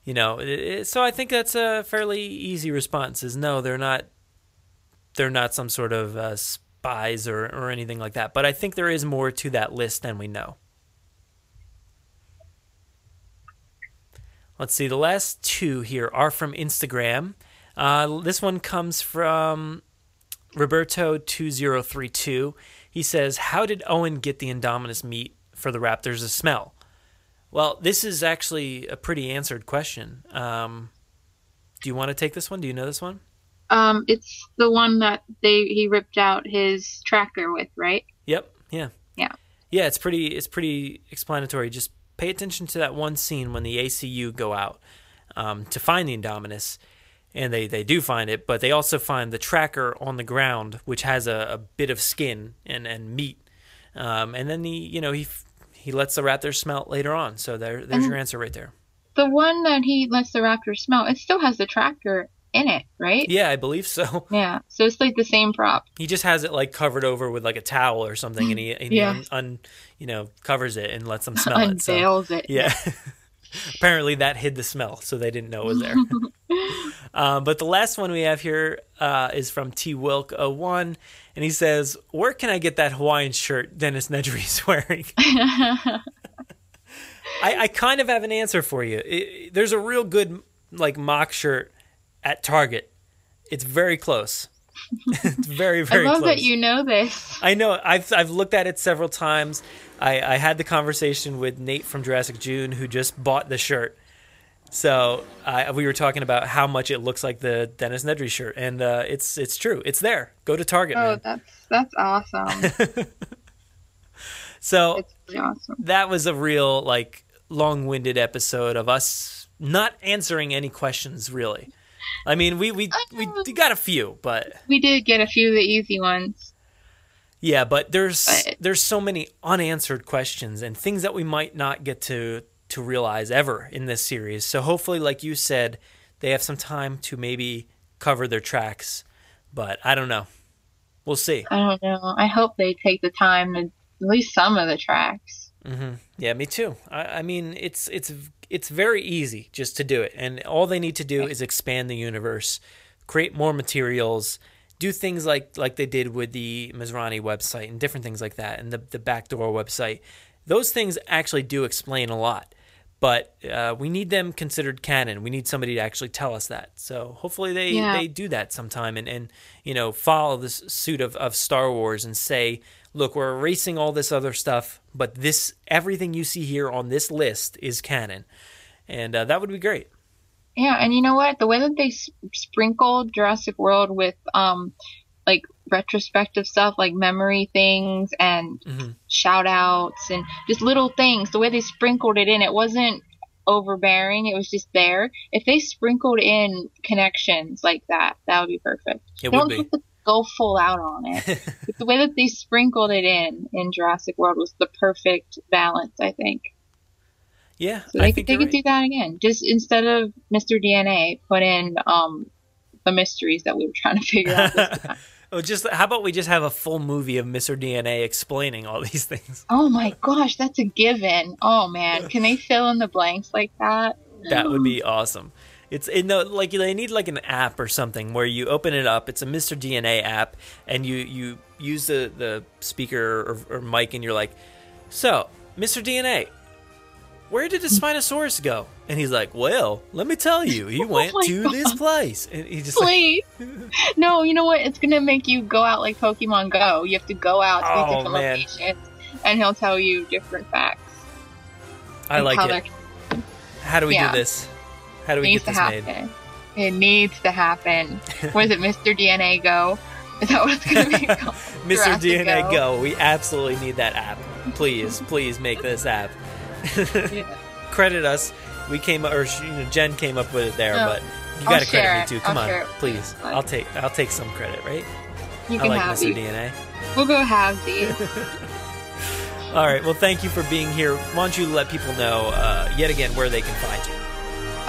Speaker 3: You know. It- it- so I think that's a fairly easy response. Is no, they're not. They're not some sort of uh, spies or or anything like that. But I think there is more to that list than we know. Let's see. The last two here are from Instagram. Uh, this one comes from Roberto2032. He says, How did Owen get the Indominus meat for the Raptors to smell? Well, this is actually a pretty answered question. Um, do you want to take this one? Do you know this one?
Speaker 13: Um, it's the one that they he ripped out his tracker with, right?
Speaker 3: Yep. Yeah.
Speaker 13: Yeah.
Speaker 3: Yeah, it's pretty it's pretty explanatory. Just pay attention to that one scene when the ACU go out um, to find the Indominus. and they they do find it, but they also find the tracker on the ground, which has a, a bit of skin and and meat, um, and then he you know he he lets the raptor smell it later on. So there there's
Speaker 13: And-
Speaker 3: your answer right there.
Speaker 13: The one that he lets the raptor smell, it still has the tracker in it, right?
Speaker 3: Yeah, I believe so.
Speaker 13: Yeah. So it's like the same prop.
Speaker 3: He just has it like covered over with like a towel or something, and he, and he
Speaker 13: Yeah.
Speaker 3: un, un, you know covers it and lets them smell it. so-
Speaker 13: it.
Speaker 3: Yeah. Apparently that hid the smell, so they didn't know it was there. um, but the last one we have here uh, is from T Wilk 01, and he says, "Where can I get that Hawaiian shirt Dennis Nedry is wearing?" I, I kind of have an answer for you. It- there's a real good like mock shirt at Target. It's very close. it's very
Speaker 13: I
Speaker 3: very
Speaker 13: love
Speaker 3: close.
Speaker 13: that you know this.
Speaker 3: I know. I've I've looked at it several times. I, I had the conversation with Nate from Jurassic June who just bought the shirt. So I, we were talking about how much it looks like the Dennis Nedry shirt, and uh, it's it's true. It's there. Go to Target,
Speaker 13: Oh,
Speaker 3: man.
Speaker 13: that's that's awesome.
Speaker 3: So
Speaker 13: awesome.
Speaker 3: that was a real like long-winded episode of us not answering any questions really. I mean, we we we got a few, but
Speaker 13: We did get a few of the easy ones.
Speaker 3: Yeah, but there's there's so many unanswered questions and things that we might not get to to realize ever in this series. So hopefully, like you said, they have some time to maybe cover their tracks. But I don't know. We'll see.
Speaker 13: I don't know. I hope they take the time to at least some of the tracks.
Speaker 3: hmm Yeah, me too. I, I mean, it's it's it's very easy just to do it, and all they need to do is expand the universe, create more materials, do things like like they did with the Masrani website and different things like that, and the the backdoor website. Those things actually do explain a lot, but uh, we need them considered canon. We need somebody to actually tell us that. So hopefully they
Speaker 13: Yeah.
Speaker 3: they do that sometime and and you know follow this suit of of Star Wars and say look, we're erasing all this other stuff, but this everything you see here on this list is canon, and uh, that would be great.
Speaker 13: Yeah, and you know what? The way that they s- sprinkled Jurassic World with um like retrospective stuff like memory things and shout outs and just little things, the way they sprinkled it in, it wasn't overbearing, it was just there. If they sprinkled in connections like that, that would be perfect.
Speaker 3: It
Speaker 13: they
Speaker 3: would be.
Speaker 13: have to go full out on it. but the way that they sprinkled it in in Jurassic World was the perfect balance, I think.
Speaker 3: Yeah,
Speaker 13: So
Speaker 3: I
Speaker 13: they
Speaker 3: think
Speaker 13: could they could
Speaker 3: right.
Speaker 13: do that again. Just instead of Mr. DNA, put in um the mysteries that we were trying to figure out.
Speaker 3: Oh, just how about we just have a full movie of Mr. DNA explaining all these things?
Speaker 13: oh my gosh, that's a given. Oh man, can they fill in the blanks like that?
Speaker 3: That would be awesome. It's in the like they need like an app or something where you open it up. It's a Mr. DNA app, and you you use the the speaker or, or mic, and you're like, "So, Mr. DNA, where did the hmm. Spinosaurus go?" And he's like, "Well, let me tell you, he oh went
Speaker 13: Oh
Speaker 3: to
Speaker 13: God.
Speaker 3: this place." And he just like,
Speaker 13: Please. no, you know what? It's gonna make you go out like Pokemon Go. You have to go out to
Speaker 3: Oh,
Speaker 13: different
Speaker 3: man.
Speaker 13: locations, and he'll tell you different facts.
Speaker 3: I like it. How do we
Speaker 13: Yeah.
Speaker 3: do this? How do
Speaker 13: It
Speaker 3: we
Speaker 13: needs
Speaker 3: get
Speaker 13: to
Speaker 3: this
Speaker 13: happen.
Speaker 3: made?
Speaker 13: It needs to happen. Where is it, Mr. DNA Go? Is that what it's gonna be called?
Speaker 3: Mr.
Speaker 13: Jurassic
Speaker 3: DNA Go. We absolutely need that app. Please, please make this app. Credit us. We came or you know, Jen came up with it there,
Speaker 13: No,
Speaker 3: but you got to credit me too. Come
Speaker 13: I'll
Speaker 3: on,
Speaker 13: it.
Speaker 3: please. I'll take I'll take some credit, right?
Speaker 13: You
Speaker 3: I
Speaker 13: can
Speaker 3: like
Speaker 13: have
Speaker 3: Mr.
Speaker 13: these.
Speaker 3: DNA.
Speaker 13: We'll go halvesies.
Speaker 3: All right. Well, thank you for being here. Why don't you let people know uh, yet again where they can find you?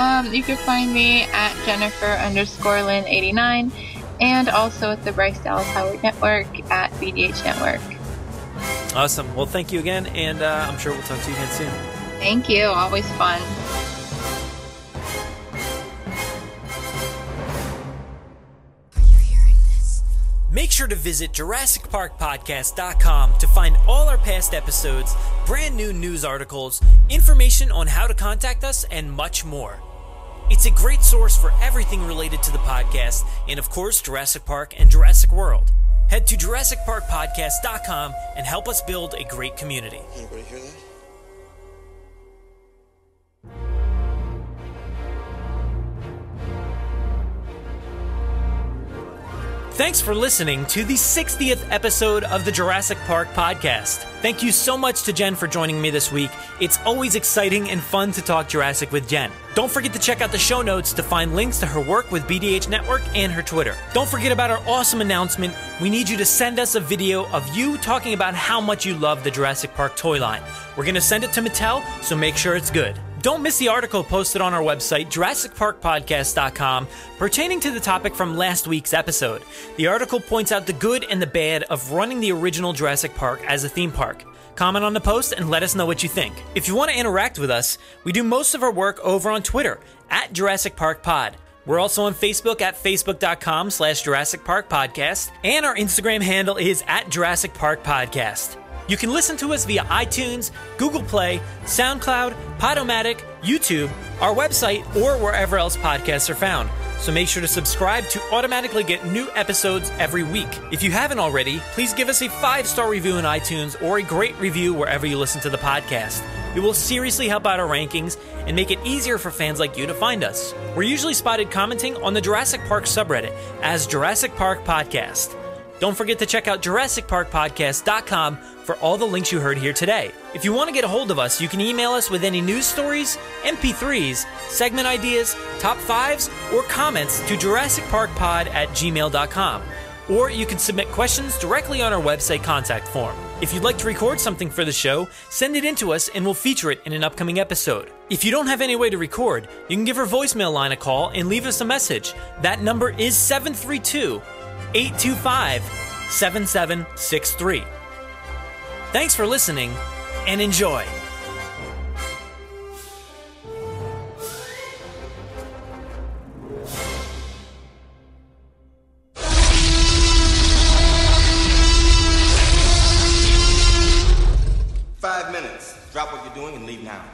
Speaker 13: Um, you can find me at Jennifer underscore Lynn 89 and also at the Bryce Dallas Howard Network at BDH Network.
Speaker 3: Awesome. Well, thank you again, and uh, I'm sure we'll talk to you again soon.
Speaker 13: Thank you. Always fun.
Speaker 3: Make sure to visit JurassicParkPodcast.com to find all our past episodes, brand new news articles, information on how to contact us, and much more. It's a great source for everything related to the podcast, and of course, Jurassic Park and Jurassic World. Head to JurassicParkPodcast.com and help us build a great community.
Speaker 6: Anybody hear that?
Speaker 3: Thanks for listening to the 60th episode of the Jurassic Park podcast. Thank you so much to Jen for joining me this week. It's always exciting and fun to talk Jurassic with Jen. Don't forget to check out the show notes to find links to her work with BDH Network and her Twitter. Don't forget about our awesome announcement. We need you to send us a video of you talking about how much you love the Jurassic Park toy line. We're going to send it to Mattel, so make sure it's good. Don't miss the article posted on our website, JurassicParkPodcast.com, pertaining to the topic from last week's episode. The article points out the good and the bad of running the original Jurassic Park as a theme park. Comment on the post and let us know what you think. If you want to interact with us, we do most of our work over on Twitter at Jurassic Park Pod. We're also on Facebook at facebook.com slash Jurassic Park Podcast, and our Instagram handle is at Jurassic Park Podcast. You can listen to us via iTunes, Google Play, SoundCloud, Podomatic, YouTube, our website, or wherever else podcasts are found. So make sure to subscribe to automatically get new episodes every week. If you haven't already, please give us a five star review in iTunes or a great review wherever you listen to the podcast. It will seriously help out our rankings and make it easier for fans like you to find us. We're usually spotted commenting on the Jurassic Park subreddit as Jurassic Park Podcast. Don't forget to check out JurassicParkPodcast.com for all the links you heard here today. If you want to get a hold of us, you can email us with any news stories, MP3s, segment ideas, top fives, or comments to JurassicParkPod at gmail.com. Or you can submit questions directly on our website contact form. If you'd like to record something for the show, send it in to us and we'll feature it in an upcoming episode. If you don't have any way to record, you can give our voicemail line a call and leave us a message. That number is 732 825 7763. Thanks for listening and enjoy.
Speaker 14: Five minutes. Drop what you're doing and leave now.